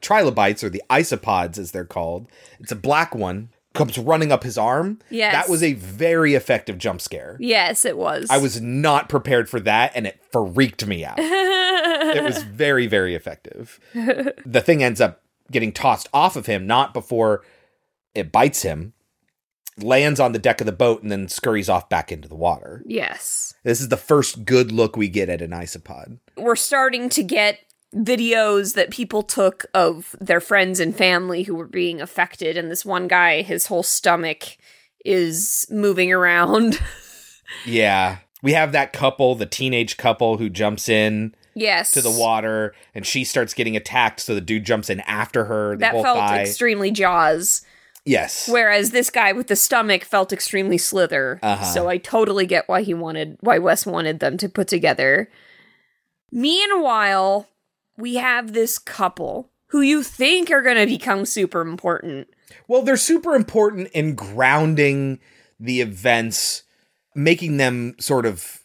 trilobites or the isopods as they're called. It's a black one. Comes running up his arm. Yes. that was a very effective jump scare. Yes, it was. i was not prepared for that and it freaked me out. It was very very effective. The thing ends up getting tossed off of him not before it bites him lands on the deck of the boat and then scurries off back into the water. Yes. this is the first good look we get at an isopod. We're starting to get videos that people took of their friends and family who were being affected and this one guy his whole stomach is moving around. yeah we have that couple the teenage couple who jumps in yes. to the water and she starts getting attacked so the dude jumps in after her That felt die. extremely jaws. yes Whereas this guy with the stomach felt extremely slither. Uh-huh. So I totally get why he wanted why Wes wanted them to put together. Meanwhile, we have this couple who you think are going to become super important. Well, they're super important in grounding the events, making them sort of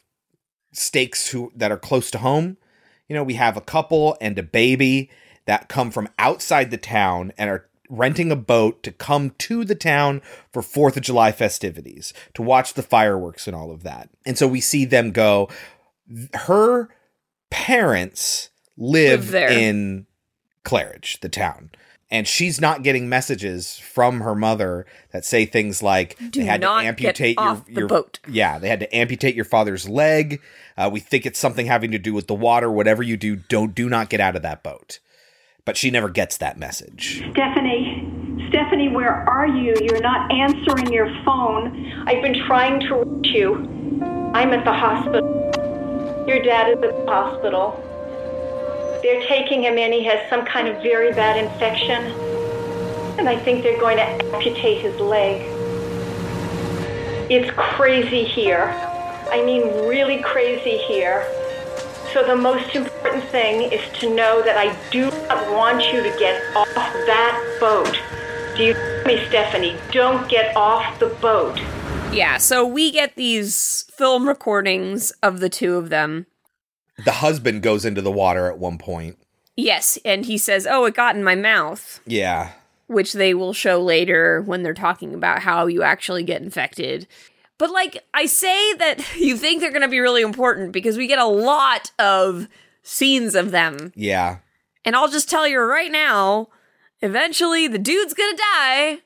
stakes who, that are close to home. You know, we have a couple and a baby that come from outside the town and are renting a boat to come to the town for 4th of July festivities, to watch the fireworks and all of that. And so we see them go. Her parents live, Live there. in Claridge, the town. And she's not getting messages from her mother that say things like Do they had not to get amputate your, off the your boat. Yeah, they had to amputate your father's leg. Uh, we think it's something having to do with the water. Whatever you do, don't do not get out of that boat. But she never gets that message. Stephanie, Stephanie, where are you? You're not answering your phone. I've been trying to reach you. I'm at the hospital. Your dad is at the hospital. They're taking him in. He has some kind of very bad infection. And I think they're going to amputate his leg. It's crazy here. I mean, really crazy here. So the most important thing is to know that I do not want you to get off that boat. Do you hear me, Stephanie? Don't get off the boat. Yeah, so we get these film recordings of the two of them. The husband goes into the water at one point. Yes, and he says, "Oh, it got in my mouth." Yeah. which they will show later when they're talking about how you actually get infected. But like I say that you think they're going to be really important because we get a lot of scenes of them. Yeah. And I'll just tell you right now, eventually the dude's going to die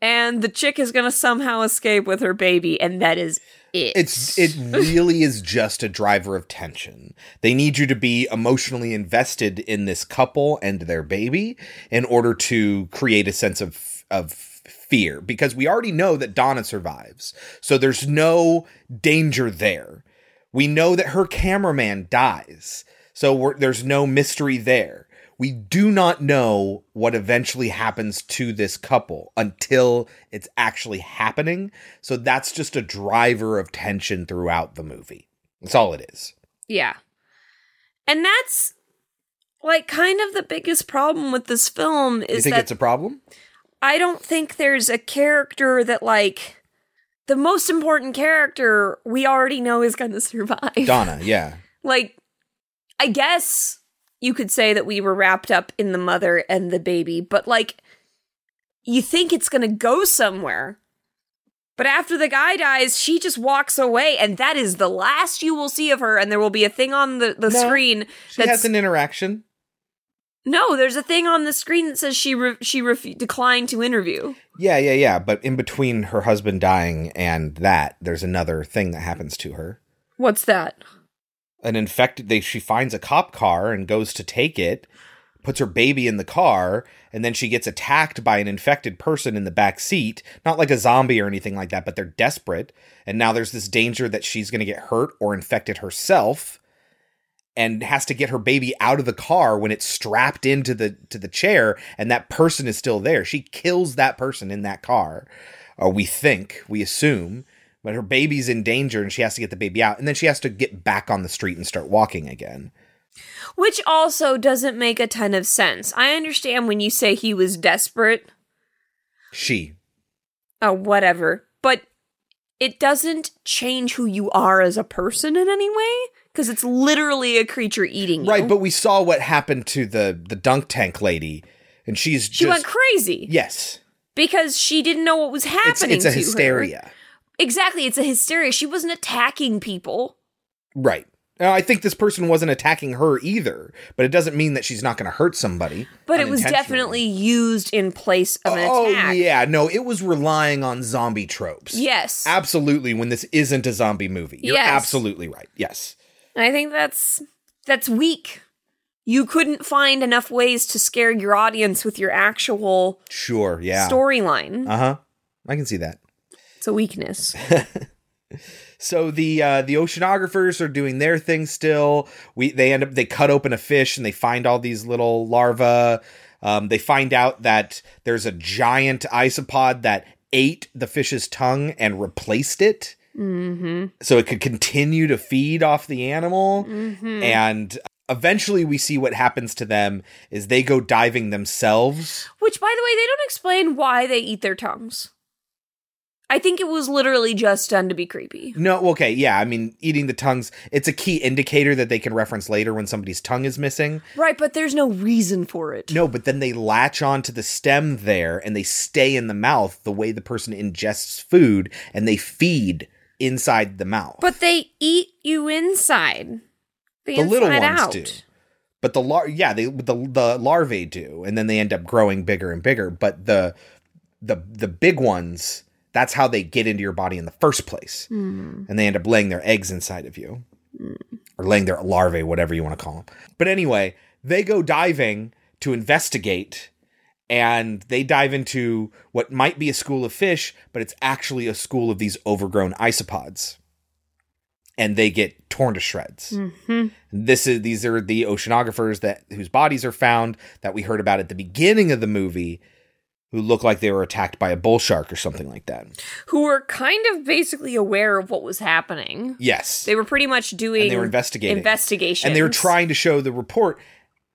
and the chick is going to somehow escape with her baby and that is it. It's it really is just a driver of tension. They need you to be emotionally invested in this couple and their baby in order to create a sense of of fear because we already know that Donna survives. So there's no danger there. We know that her cameraman dies. So there's no mystery there. We do not know what eventually happens to this couple until it's actually happening. So that's just a driver of tension throughout the movie. That's all it is. Yeah. And that's like kind of the biggest problem with this film is You think that it's a problem? I don't think there's a character that like the most important character we already know is going to survive. Donna, yeah. Like I guess you could say that we were wrapped up in the mother and the baby, but like you think it's going to go somewhere. But after the guy dies, she just walks away, and that is the last you will see of her. And there will be a thing on the, the No, screen She has an interaction. no. There's a thing on the screen that says she re- she ref- declined to interview. Yeah, yeah, yeah. But in between her husband dying and that, there's another thing that happens to her. What's that? An infected they she finds a cop car and goes to take it, puts her baby in the car, and then she gets attacked by an infected person in the back seat. Not like a zombie or anything like that, but they're desperate. And now there's this danger that she's gonna get hurt or infected herself. and has to get her baby out of the car when it's strapped into the to the chair and that person is still there. She kills that person in that car. Or we think, we assume, but her baby's in danger and she has to get the baby out and then she has to get back on the street and start walking again. Which also doesn't make a ton of sense. I understand when you say he was desperate. She. Oh, whatever. But it doesn't change who you are as a person in any way because it's literally a creature eating you. Right, but we saw what happened to the the dunk tank lady and she's she just, went crazy. Yes. Because she didn't know what was happening it's a to her. Exactly, it's a hysteria. She wasn't attacking people. Right. Now, I think this person wasn't attacking her either, but it doesn't mean that she's not going to hurt somebody. But it was definitely used in place of an Oh attack. yeah, no, it was relying on zombie tropes. Yes. Absolutely, when this isn't a zombie movie. You're Yes. absolutely right. Yes. I think that's that's weak. You couldn't find enough ways to scare your audience with your actual Sure, yeah. storyline. Uh-huh. I can see that. It's a weakness. So the uh, the oceanographers are doing their thing still. We they end up they cut open a fish and they find all these little larvae. Um, they find out that there's a giant isopod that ate the fish's tongue and replaced it, mm-hmm. so it could continue to feed off the animal. Mhm. And eventually, we see what happens to them is they go diving themselves. Which, by the way, they don't explain why they eat their tongues. I think it was literally just done to be creepy. No, okay, yeah. I mean, eating the tongues, it's a key indicator that they can reference later when somebody's tongue is missing. Right, but there's no reason for it. No, but then they latch onto the stem there and they stay in the mouth the way the person ingests food and they feed inside the mouth. But they eat you inside. The, the little ones out. do. But the lar yeah, they the the larvae do and then they end up growing bigger and bigger, but the the the big ones that's how they get into your body in the first place. Hmm. And they end up laying their eggs inside of you. Or laying their larvae, whatever you want to call them. But anyway, they go diving to investigate and they dive into what might be a school of fish, but it's actually a school of these overgrown isopods. And they get torn to shreds. Mhm. This is these are the oceanographers that whose bodies are found that we heard about at the beginning of the movie who look like they were attacked by a bull shark or something like that. Who were kind of basically aware of what was happening. Yes. They were pretty much doing and they were investigating. investigations. And they were trying to show the report.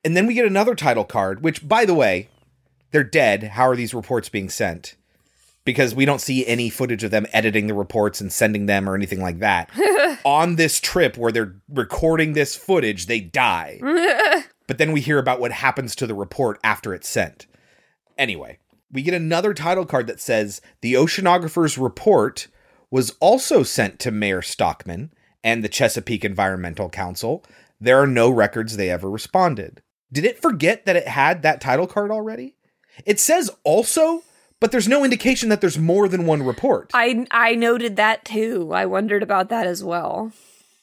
And then we get another title card, which by the way, they're dead. How are these reports being sent? Because we don't see any footage of them editing the reports and sending them or anything like that. On this trip where they're recording this footage, they die. but then we hear about what happens to the report after it's sent. Anyway, we get another title card that says the oceanographer's report was also sent to Mayor Stockman and the Chesapeake Environmental Council. There are no records they ever responded. Did it forget that it had that title card already? It says also, but there's no indication that there's more than one report. I I noted that too. I wondered about that as well.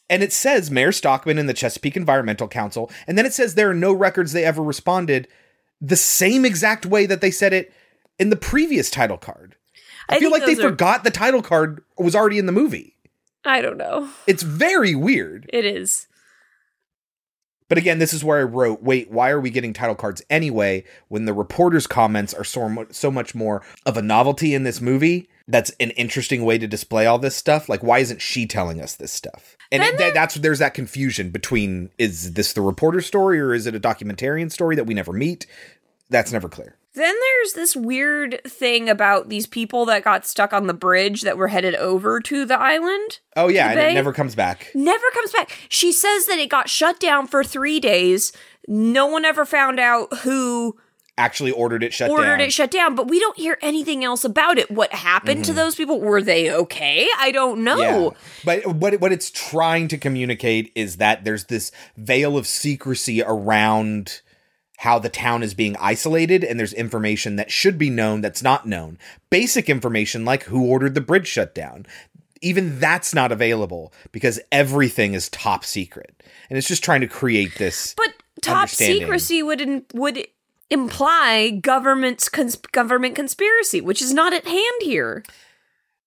And it says Mayor Stockman and the Chesapeake Environmental Council, and then it says there are no records they ever responded the same exact way that they said it in the previous title card. I, I feel like they are- forgot the title card was already in the movie. I don't know. It's very weird. It is. But again, this is where I wrote, wait, why are we getting title cards anyway when the reporter's comments are so, so much more of a novelty in this movie? That's an interesting way to display all this stuff. Like, why isn't she telling us this stuff? And it, that, that's there's that confusion between is this the reporter story or is it a documentarian story that we never meet? That's never clear. Then there's this weird thing about these people that got stuck on the bridge that were headed over to the island. Oh yeah, and it never comes back. Never comes back. She says that it got shut down for three days. No one ever found out who Actually ordered it shut down. ordered down. it shut down, but we don't hear anything else about it. What happened to Mhm. those people? Were they okay? I don't know. Yeah. But what what it's trying to communicate is that there's this veil of secrecy around how the town is being isolated and there's information that should be known that's not known. Basic information like who ordered the bridge shut down. Even that's not available because everything is top secret. And it's just trying to create this But top secrecy would in, would imply government's cons- government conspiracy, which is not at hand here.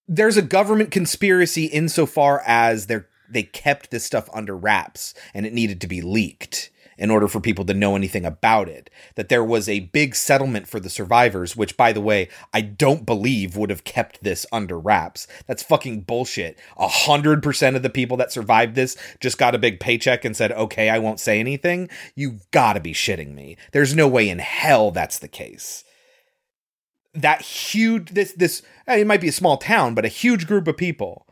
there's a government conspiracy insofar as they're they kept this stuff under wraps and it needed to be leaked in order for people to know anything about it. That there was a big settlement for the survivors, which, by the way, I don't believe would have kept this under wraps. That's fucking bullshit. A hundred percent of the people that survived this just got a big paycheck and said, okay, I won't say anything. You've gotta be shitting me. There's no way in hell that's the case. That huge, this, this, eh, it might be a small town, but a huge group of people.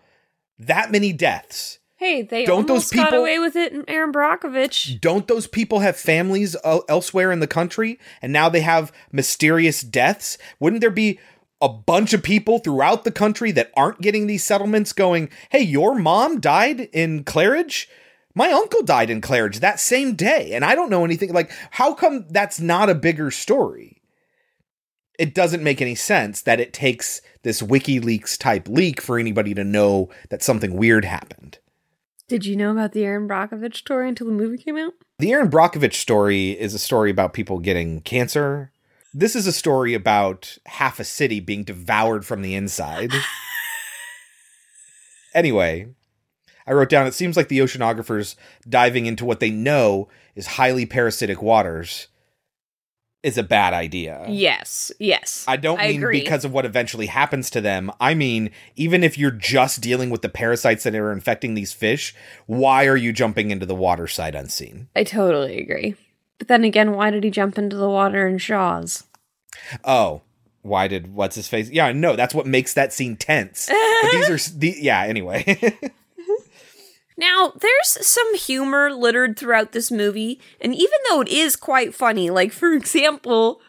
That many deaths Hey, they Don't almost those got people- away with it Erin Brockovich. don't those people have families uh, elsewhere in the country? And now they have mysterious deaths? Wouldn't there be a bunch of people throughout the country that aren't getting these settlements going hey your mom died in claridge? My uncle died in claridge that same day and i don't know anything. Like how come that's not a bigger story? It doesn't make any sense that it takes this wikileaks type leak for anybody to know that something weird happened Did you know about the Erin Brockovich story until the movie came out? The Erin Brockovich story is a story about people getting cancer. This is a story about half a city being devoured from the inside. anyway, I wrote down it seems like the oceanographers diving into what they know is highly parasitic waters is a bad idea. Yes, yes. I don't I mean agree. because of what eventually happens to them. I mean, even if you're just dealing with the parasites that are infecting these fish, why are you jumping into the water sight unseen? I totally agree. But then again, why did he jump into the water in Jaws? Oh, why did what's his face? Yeah, no, that's what makes that scene tense. but these are the yeah. Anyway, Now, there's some humor littered throughout this movie, and even though it is quite funny, like for example,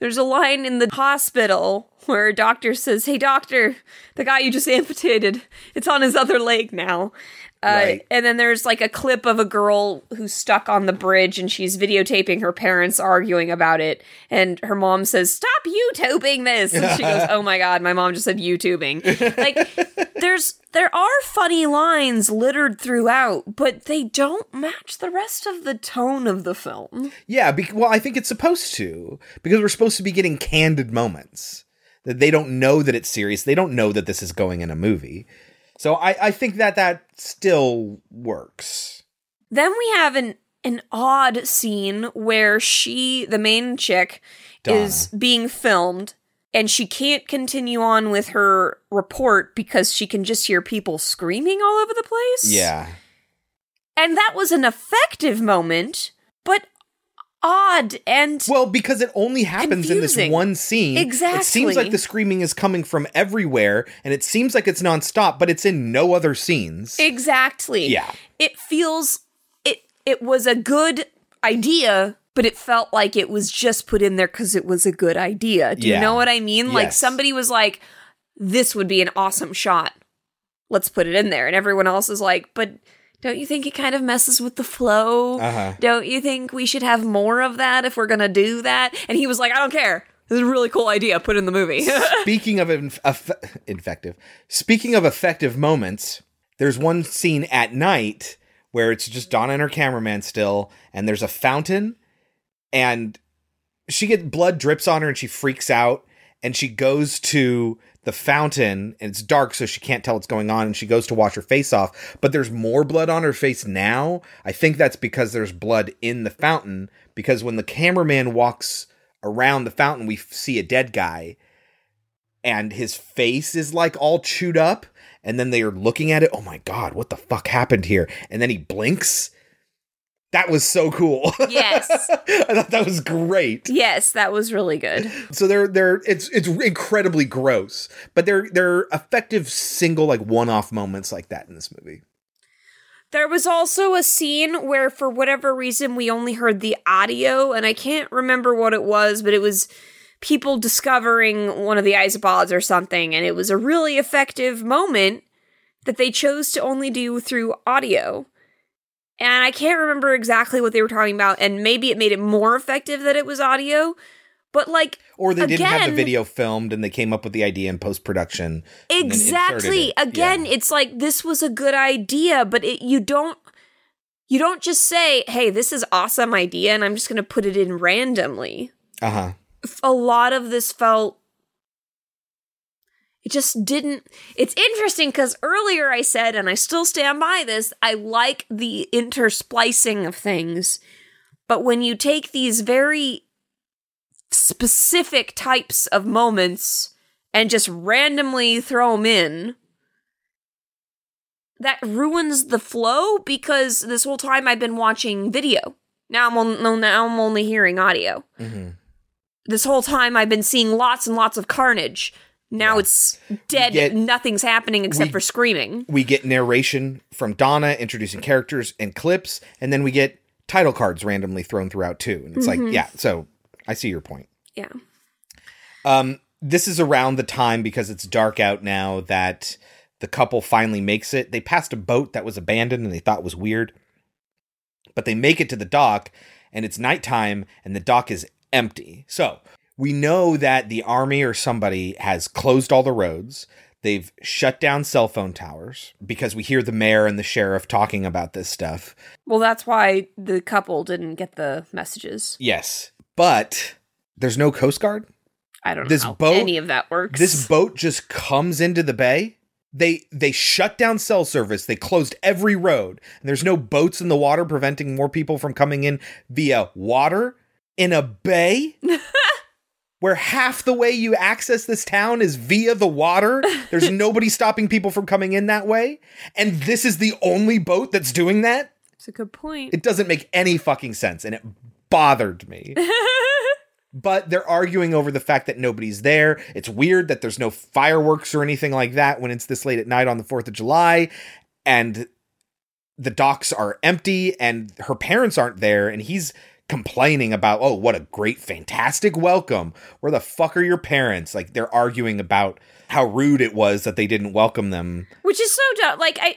there's a line in the hospital where a doctor says, Hey, doctor, the guy you just amputated, it's on his other leg now. Uh, Right. And then there's like a clip of a girl who's stuck on the bridge and she's videotaping her parents arguing about it. And her mom says, Stop YouTubing this. And she goes, Oh my God, my mom just said YouTubing. Like, there's there are funny lines littered throughout, but they don't match the rest of the tone of the film. yeah. Be- well, I think it's supposed to because we're supposed to be getting candid moments that they don't know that it's serious. They don't know that this is going in a movie. So I, I think that that still works. Then we have an an odd scene where she, the main chick, is being filmed and she can't continue on with her report because she can just hear people screaming all over the place. Yeah. And that was an effective moment, but odd and Well, because it only happens in this one scene. Exactly. It seems like the screaming is coming from everywhere, and it seems like it's nonstop, but it's in no other scenes. Exactly. Yeah. It feels it it was a good idea, but it felt like it was just put in there cuz it was a good idea. Do Yeah. you know what I mean? Like somebody was like this would be an awesome shot. Let's put it in there. And everyone else is like, "But don't you think it kind of messes with the flow? Uh-huh. Don't you think we should have more of that if we're going to do that?" And he was like, "I don't care. This is a really cool idea. Put in the movie." Speaking of inf- eff- infective, speaking of effective moments, there's one scene at night where it's just Donna and her cameraman still, and there's a fountain, and she gets blood drips on her, and she freaks out, and she goes to the fountain, and it's dark, so she can't tell what's going on, and she goes to wash her face off, but there's more blood on her face now. I think that's because there's blood in the fountain, because when the cameraman walks around the fountain, we see a dead guy and his face is like all chewed up and then they are looking at it oh my god what the fuck happened here and then he blinks that was so cool yes. i thought that was great yes, that was really good. so they're they're it's it's incredibly gross but they're they're effective single like one-off moments like that in this movie There was also a scene where, for whatever reason, we only heard the audio, and I can't remember what it was, but it was people discovering one of the isopods or something, and it was a really effective moment that they chose to only do through audio. And I can't remember exactly what they were talking about, and maybe it made it more effective that it was audio, but like, or they didn't have the video filmed and they came up with the idea in then inserted exactly. it. again it's like this was a good idea but it, you don't you don't just say hey this is awesome idea and i'm just going to put it in randomly. Uh-huh. A lot of this felt It just didn't. It's interesting because earlier I said, and I still stand by this, I like the intersplicing of things. But when you take these very specific types of moments and just randomly throw them in, that ruins the flow because this whole time I've been watching video. Now I'm on, now I'm only hearing audio. Mm-hmm. This whole time I've been seeing lots and lots of carnage. Now it's dead. get- Nothing's happening except we- for screaming. We get narration from Donna introducing characters and clips, and then we get title cards randomly thrown throughout too. And it's Mhm. like, yeah, so I see your point. Yeah. Um, this is around the time because it's dark out now that the couple finally makes it. They passed a boat that was abandoned and they thought was weird, but they make it to the dock and it's nighttime and the dock is empty. So we know that the army or somebody has closed all the roads. They've shut down cell phone towers because we hear the mayor and the sheriff talking about this stuff. Well, that's why the couple didn't get the messages. Yes, but there's no Coast Guard. I don't know This how boat- any of that works. This boat just comes into the bay. They they shut down cell service. They closed every road. And there's no boats in the water preventing more people from coming in via water in a bay. Where half the way you access this town is via the water. There's nobody stopping people from coming in that way. And this is the only boat that's doing that. It's a good point. It doesn't make any fucking sense. And it bothered me but they're arguing over the fact that nobody's there. It's weird that there's no fireworks or anything like that when it's this late at night on the 4th of July and the docks are empty and her parents aren't there and he's complaining about, "Oh, what a great fantastic welcome. Where the fuck are your parents?" Like they're arguing about how rude it was that they didn't welcome them. Which is so dumb. Like I,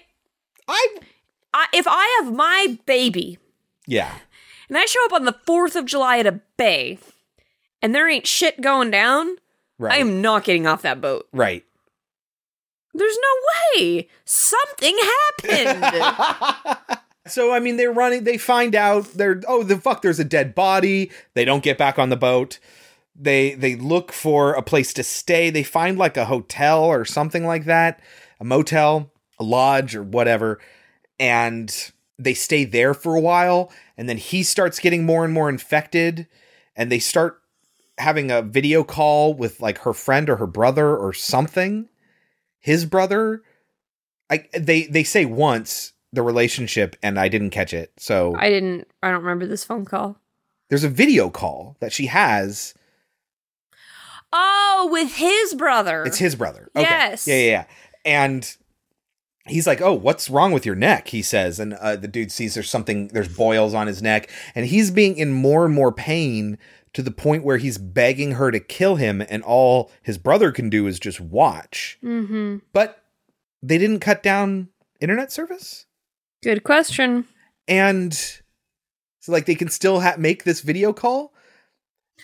I, I, if I have my baby Yeah. and I show up on the Fourth of July at a bay, and there ain't shit going down, Right. I am not getting off that boat. Right. There's no way something happened. So I mean, they're running. They find out they're oh the fuck. There's a dead body. They don't get back on the boat. They they look for a place to stay. They find like a hotel or something like that, a motel, a lodge or whatever, and they stay there for a while. And then he starts getting more and more infected, and they start having a video call with like her friend or her brother or something, his brother. I they they say once the relationship and I didn't catch it. So I didn't. I don't remember this phone call. there's a video call that she has. Oh, with his brother. It's his brother. Okay. Yes. Yeah, yeah, yeah. And he's like, "Oh, what's wrong with your neck?" He says, and uh, the dude sees there's something, there's boils on his neck, and he's being in more and more pain to the point where he's begging her to kill him, and all his brother can do is just watch. Mm-hmm. But they didn't cut down internet service. Good question. and so like they can still ha- make this video call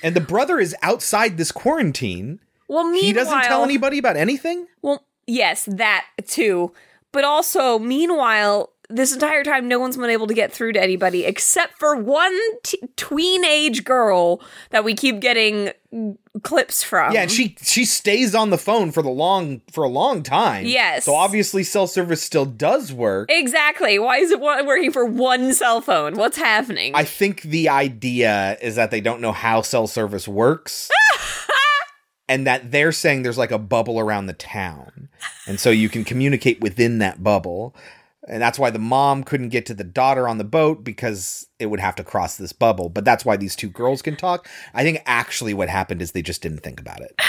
and the brother is outside this quarantine Well, meanwhile, he doesn't tell anybody about anything Well, yes, that too. But also, meanwhile, this entire time, no one's been able to get through to anybody except for one t- tween age girl that we keep getting clips from. yeah and she she stays on the phone for the long for a long time Yes. so obviously cell service still does work Exactly. Why is it working for one cell phone? What's happening? i think the idea is that they don't know how cell service works and that they're saying there's like a bubble around the town and so you can communicate within that bubble and that's why the mom couldn't get to the daughter on the boat because it would have to cross this bubble. But that's why these two girls can talk. I think actually what happened is they just didn't think about it.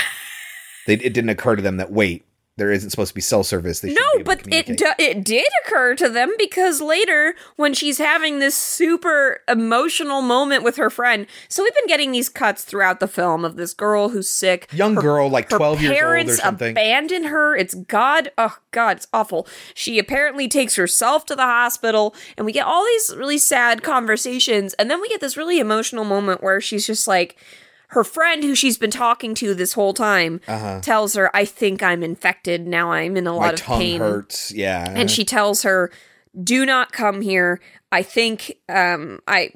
They, it didn't occur to them that wait there isn't supposed to be cell service they should be no, but it do- it did occur to them because later when she's having this super emotional moment with her friend. So we've been getting these cuts throughout the film of this girl who's sick. young Her- girl like 12 years old or parents something abandon her. It's God. Oh God, it's awful. She apparently takes herself to the hospital, and we get all these really sad conversations, and then we get this really emotional moment where she's just like. Her friend, who she's been talking to this whole time, Uh-huh. tells her, "I think I'm infected now. I'm in a lot my of tongue pain." hurts yeah and she tells her do not come here i think um i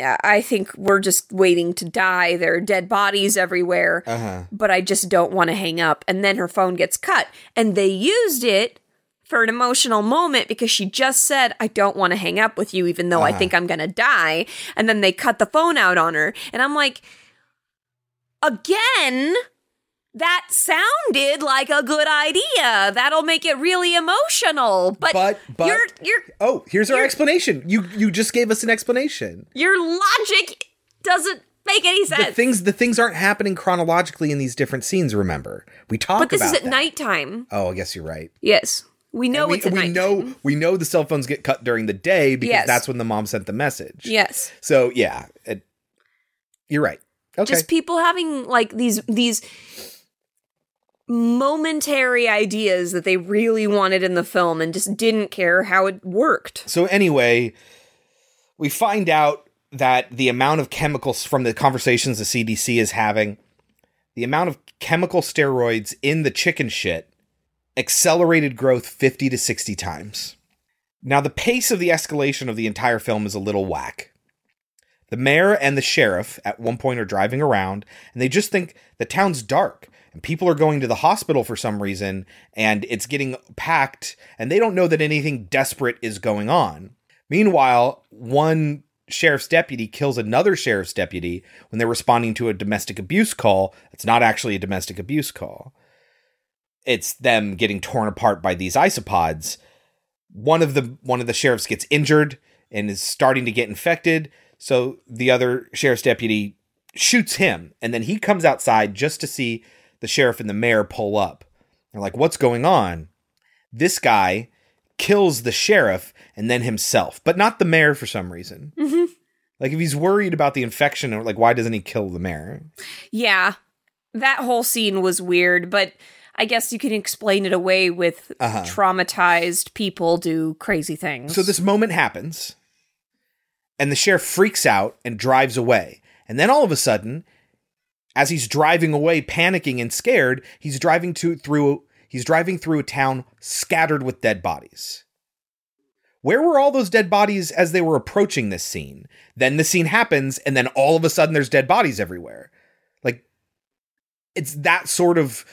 I think we're just waiting to die. There are dead bodies everywhere, Uh-huh. but I just don't want to hang up. And then her phone gets cut. And they used it for an emotional moment because she just said, I don't want to hang up with you, even though I Uh-huh. think I'm going to die. And then they cut the phone out on her. And I'm like, again, that sounded like a good idea. That'll make it really emotional. But, But but you're, you're, oh, here's our explanation. You you just gave us an explanation. your logic doesn't make any sense. The things the things aren't happening chronologically in these different scenes. Remember, we talk but this is at that. nighttime. Oh, I guess you're right. Yes. We know And we, it's at we know we know the cell phones get cut during the day because Yes. that's when the mom sent the message. Yes. So yeah, it, you're right. Okay. Just people having like these these momentary ideas that they really wanted in the film and just didn't care how it worked. So anyway, we find out that the amount of chemicals from the conversations the CDC is having, the amount of chemical steroids in the chicken shit accelerated growth 50 to 60 times. Now the pace of the escalation of the entire film is a little whack. The mayor and the sheriff at one point are driving around and they just think the town's dark and people are going to the hospital for some reason and it's getting packed and they don't know that anything desperate is going on. Meanwhile, one sheriff's deputy kills another sheriff's deputy when they're responding to a domestic abuse call. It's not actually a domestic abuse call. It's them getting torn apart by these isopods. One of the one of the sheriffs gets injured and is starting to get infected. So the other sheriff's deputy shoots him, and then he comes outside just to see the sheriff and the mayor pull up. They're like, "What's going on?" This guy kills the sheriff and then himself, but not the mayor for some reason. Mm-hmm. Like if he's worried about the infection, like why doesn't he kill the mayor? Yeah. That whole scene was weird, but I guess you can explain it away with Uh-huh. traumatized people do crazy things. So this moment happens, and the sheriff freaks out and drives away. And then all of a sudden, as he's driving away, panicking and scared, he's driving to through he's driving through a town scattered with dead bodies. Where were all those dead bodies as they were approaching this scene? Then the scene happens, and then all of a sudden there's dead bodies everywhere. Like it's that sort of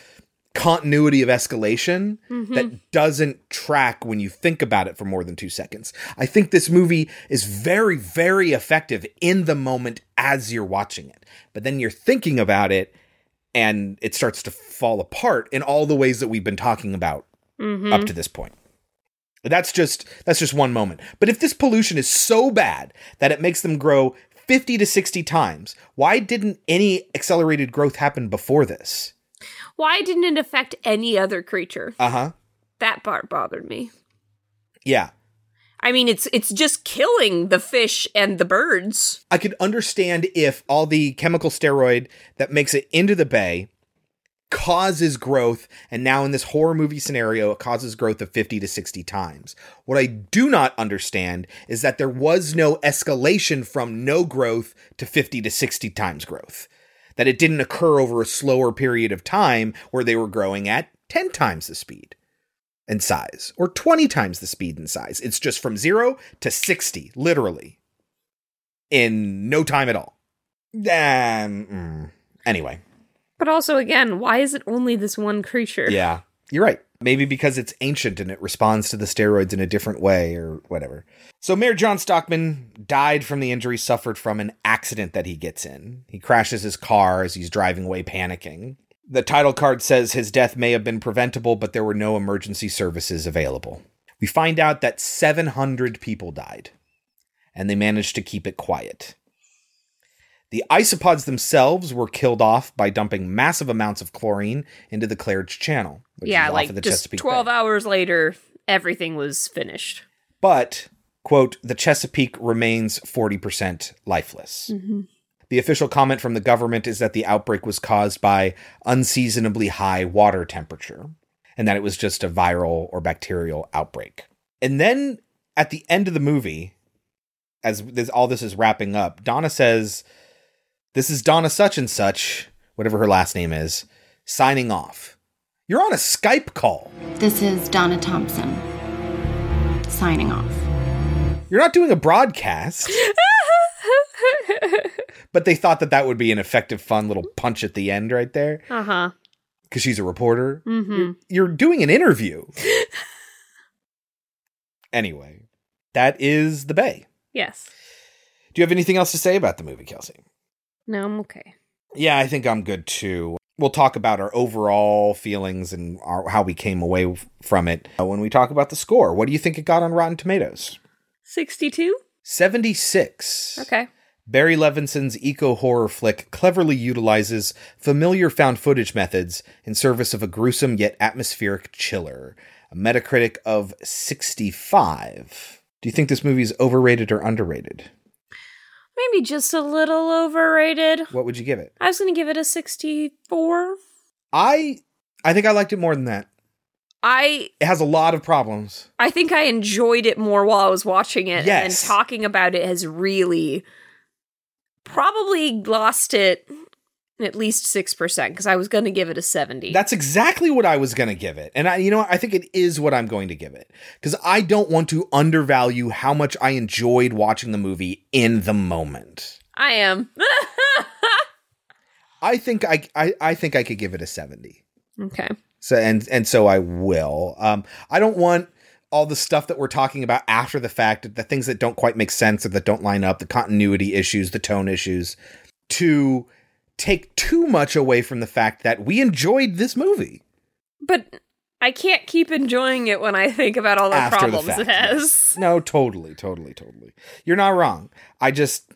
continuity of escalation Mhm. that doesn't track when you think about it for more than two seconds. I think this movie is very, very effective in the moment as you're watching it. But then you're thinking about it and it starts to fall apart in all the ways that we've been talking about Mhm. up to this point. That's just that's just one moment. But if this pollution is so bad that it makes them grow 50 to 60 times, why didn't any accelerated growth happen before this? Why didn't it affect any other creature? Uh-huh. That part bothered me. Yeah. I mean, it's it's just killing the fish and the birds. I could understand if all the chemical steroid that makes it into the bay causes growth, and now in this horror movie scenario, it causes growth of 50 to 60 times. What I do not understand is that there was no escalation from no growth to 50 to 60 times growth. That it didn't occur over a slower period of time where they were growing at 10 times the speed and size, or 20 times the speed and size. It's just from zero to 60, literally, in no time at all. Um. Anyway, But also, again, why is it only this one creature? yeah, you're right. Maybe because it's ancient and it responds to the steroids in a different way or whatever. So, Mayor John Stockman died from the injuries suffered from an accident that he gets in. He crashes his car as he's driving away, panicking. The title card says his death may have been preventable, but there were no emergency services available. We find out that 700 people died, and they managed to keep it quiet. The isopods themselves were killed off by dumping massive amounts of chlorine into the Claridge Channel. which yeah, is off like of the just Chesapeake 12 Bay. hours later, everything was finished. But, quote, the Chesapeake remains 40% lifeless. Mhm. The official comment from the government is that the outbreak was caused by unseasonably high water temperature and that it was just a viral or bacterial outbreak. And then at the end of the movie, as this, all this is wrapping up, Donna says, This is Donna such and such, whatever her last name is, signing off. You're on a Skype call. This is Donna Thompson signing off. You're not doing a broadcast. but they thought that that would be an effective, fun little punch at the end right there Uh huh. because she's a reporter. Mm-hmm. You're doing an interview. anyway, that is the Bay. Yes. Do you have anything else to say about the movie, Kelsey? No, I'm okay. Yeah, I think I'm good too. We'll talk about our overall feelings and our, how we came away from it uh, when we talk about the score. What do you think it got on Rotten Tomatoes? 62? 76. Okay. Barry Levinson's eco horror flick cleverly utilizes familiar found footage methods in service of a gruesome yet atmospheric chiller. A Metacritic of 65. Do you think this movie is overrated or underrated? Maybe just a little overrated. What would you give it? I was going to give it a 64. I I think I liked it more than that. I It has a lot of problems. I think I enjoyed it more while I was watching it Yes. and talking about it has really probably lost it at least 6% because I was going to give it a 70. That's exactly what I was going to give it. And I you know what? I think it is what I'm going to give it cuz I don't want to undervalue how much I enjoyed watching the movie in the moment. I am. I think I I, I think I could give it a 70. okay. So and and so I will. Um, I don't want all the stuff that we're talking about after the fact, the things that don't quite make sense or that don't line up, the continuity issues, the tone issues, to take too much away from the fact that we enjoyed this movie. But I can't keep enjoying it when I think about all the After the problems fact, it has. No, totally, totally, totally. You're not wrong. I just,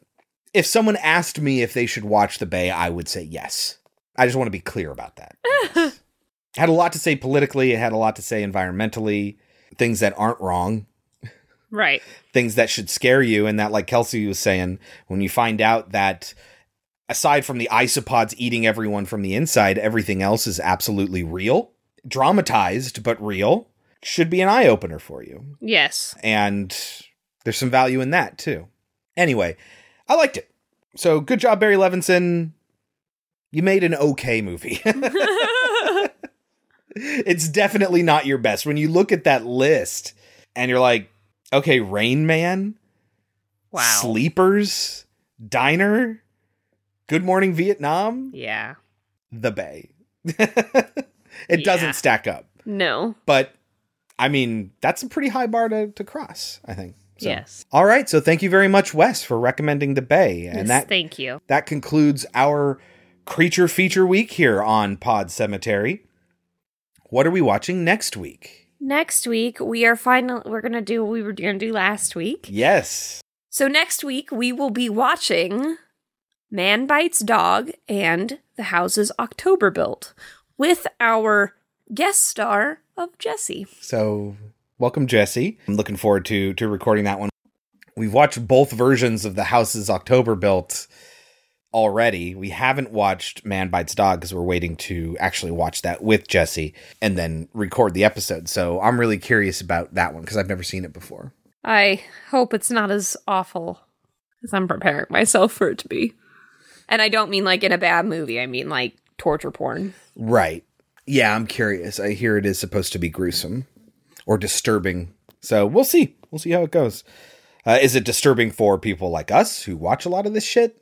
if someone asked me if they should watch The Bay, I would say yes. I just want to be clear about that. It had a lot to say politically. It had a lot to say environmentally. Things that aren't wrong. Right. things that should scare you and that like kelsey was saying when you find out that aside from the isopods eating everyone from the inside everything else is absolutely real. Dramatized but real should be an eye-opener for you. Yes. and there's some value in that too. Anyway i liked it. So good job barry levinson. You made an okay movie. It's definitely not your best. When you look at that list and you're like okay rain man Wow. sleepers diner good morning vietnam Yeah. the bay it Yeah. doesn't stack up No. but i mean that's a pretty high bar to, to cross i think So- Yes. all right so thank you very much wes for recommending the bay and Yes, that thank you. that concludes our creature feature week here on pod cemetery what are we watching next week Next week we are final we're going to do what we were going to do last week. yes So next week we will be watching Man Bites Dog and The Houses October Built with our guest star of Jesse. So, welcome, Jesse. I'm looking forward to to recording that one. We've watched both versions of the Houses October built already. We haven't watched Man Bites Dog because we're waiting to actually watch that with Jesse and then record the episode. So I'm really curious about that one because I've never seen it before. I hope it's not as awful as I'm preparing myself for it to be. And I don't mean like in a bad movie, I mean like torture porn. Right. Yeah, I'm curious. I hear it is supposed to be gruesome or disturbing. So we'll see. We'll see how it goes. Uh, is it disturbing for people like us who watch a lot of this shit?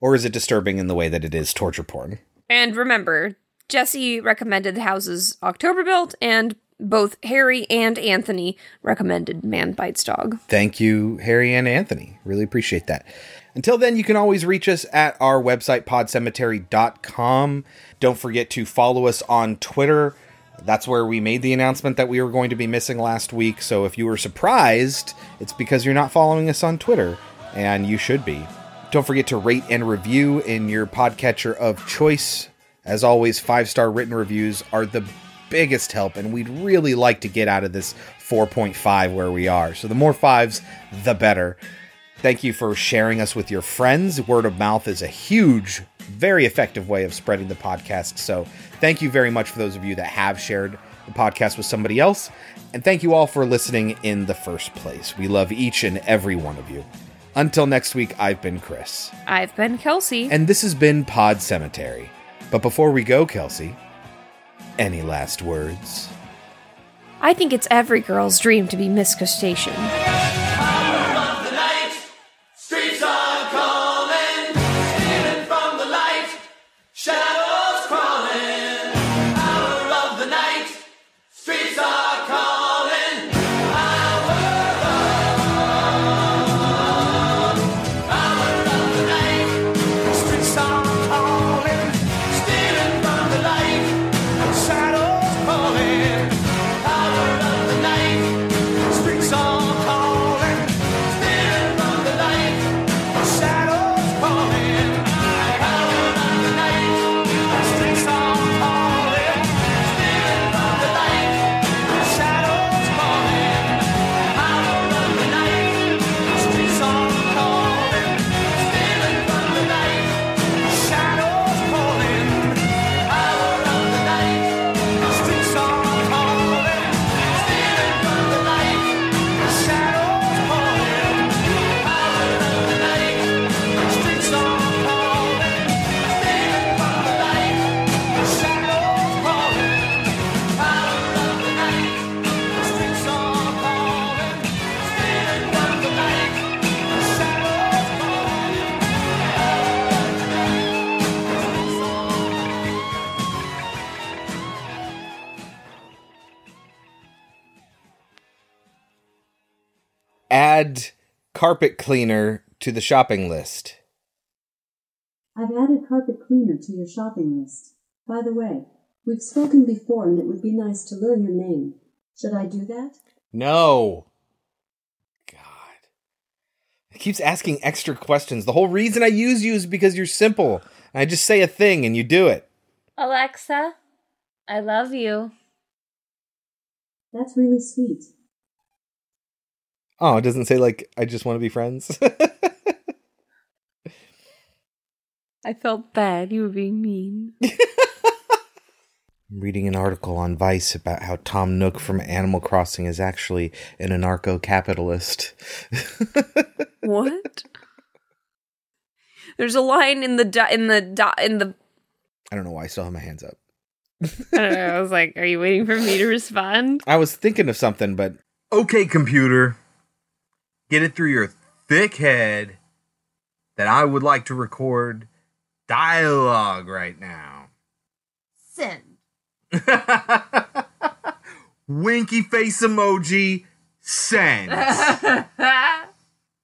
Or is it disturbing in the way that it is torture porn? And remember, Jesse recommended the houses October built, and both Harry and Anthony recommended Man Bites Dog. Thank you, Harry and Anthony. Really appreciate that. Until then, you can always reach us at our website, podcemetery.com. Don't forget to follow us on Twitter. That's where we made the announcement that we were going to be missing last week. So if you were surprised, it's because you're not following us on Twitter, and you should be. Don't forget to rate and review in your podcatcher of choice. As always, five star written reviews are the biggest help, and we'd really like to get out of this 4.5 where we are. So the more fives, the better. Thank you for sharing us with your friends. Word of mouth is a huge, very effective way of spreading the podcast. So thank you very much for those of you that have shared the podcast with somebody else. And thank you all for listening in the first place. We love each and every one of you. Until next week, I've been Chris. I've been Kelsey. And this has been Pod Cemetery. But before we go, Kelsey, any last words? I think it's every girl's dream to be Miss Crustacean. Add carpet cleaner to the shopping list. I've added carpet cleaner to your shopping list. By the way, we've spoken before and it would be nice to learn your name. Should I do that? No. God. It keeps asking extra questions. The whole reason I use you is because you're simple. I just say a thing and you do it. Alexa, I love you. That's really sweet. Oh, it doesn't say like I just want to be friends. I felt bad. You were being mean. I'm reading an article on Vice about how Tom Nook from Animal Crossing is actually an anarcho capitalist. what? There's a line in the do- in the do- in the. I don't know why I still have my hands up. I don't know. I was like, "Are you waiting for me to respond?" I was thinking of something, but okay, computer, get it through your thick head that I would like to record dialogue right now. Send. Winky face emoji. Send.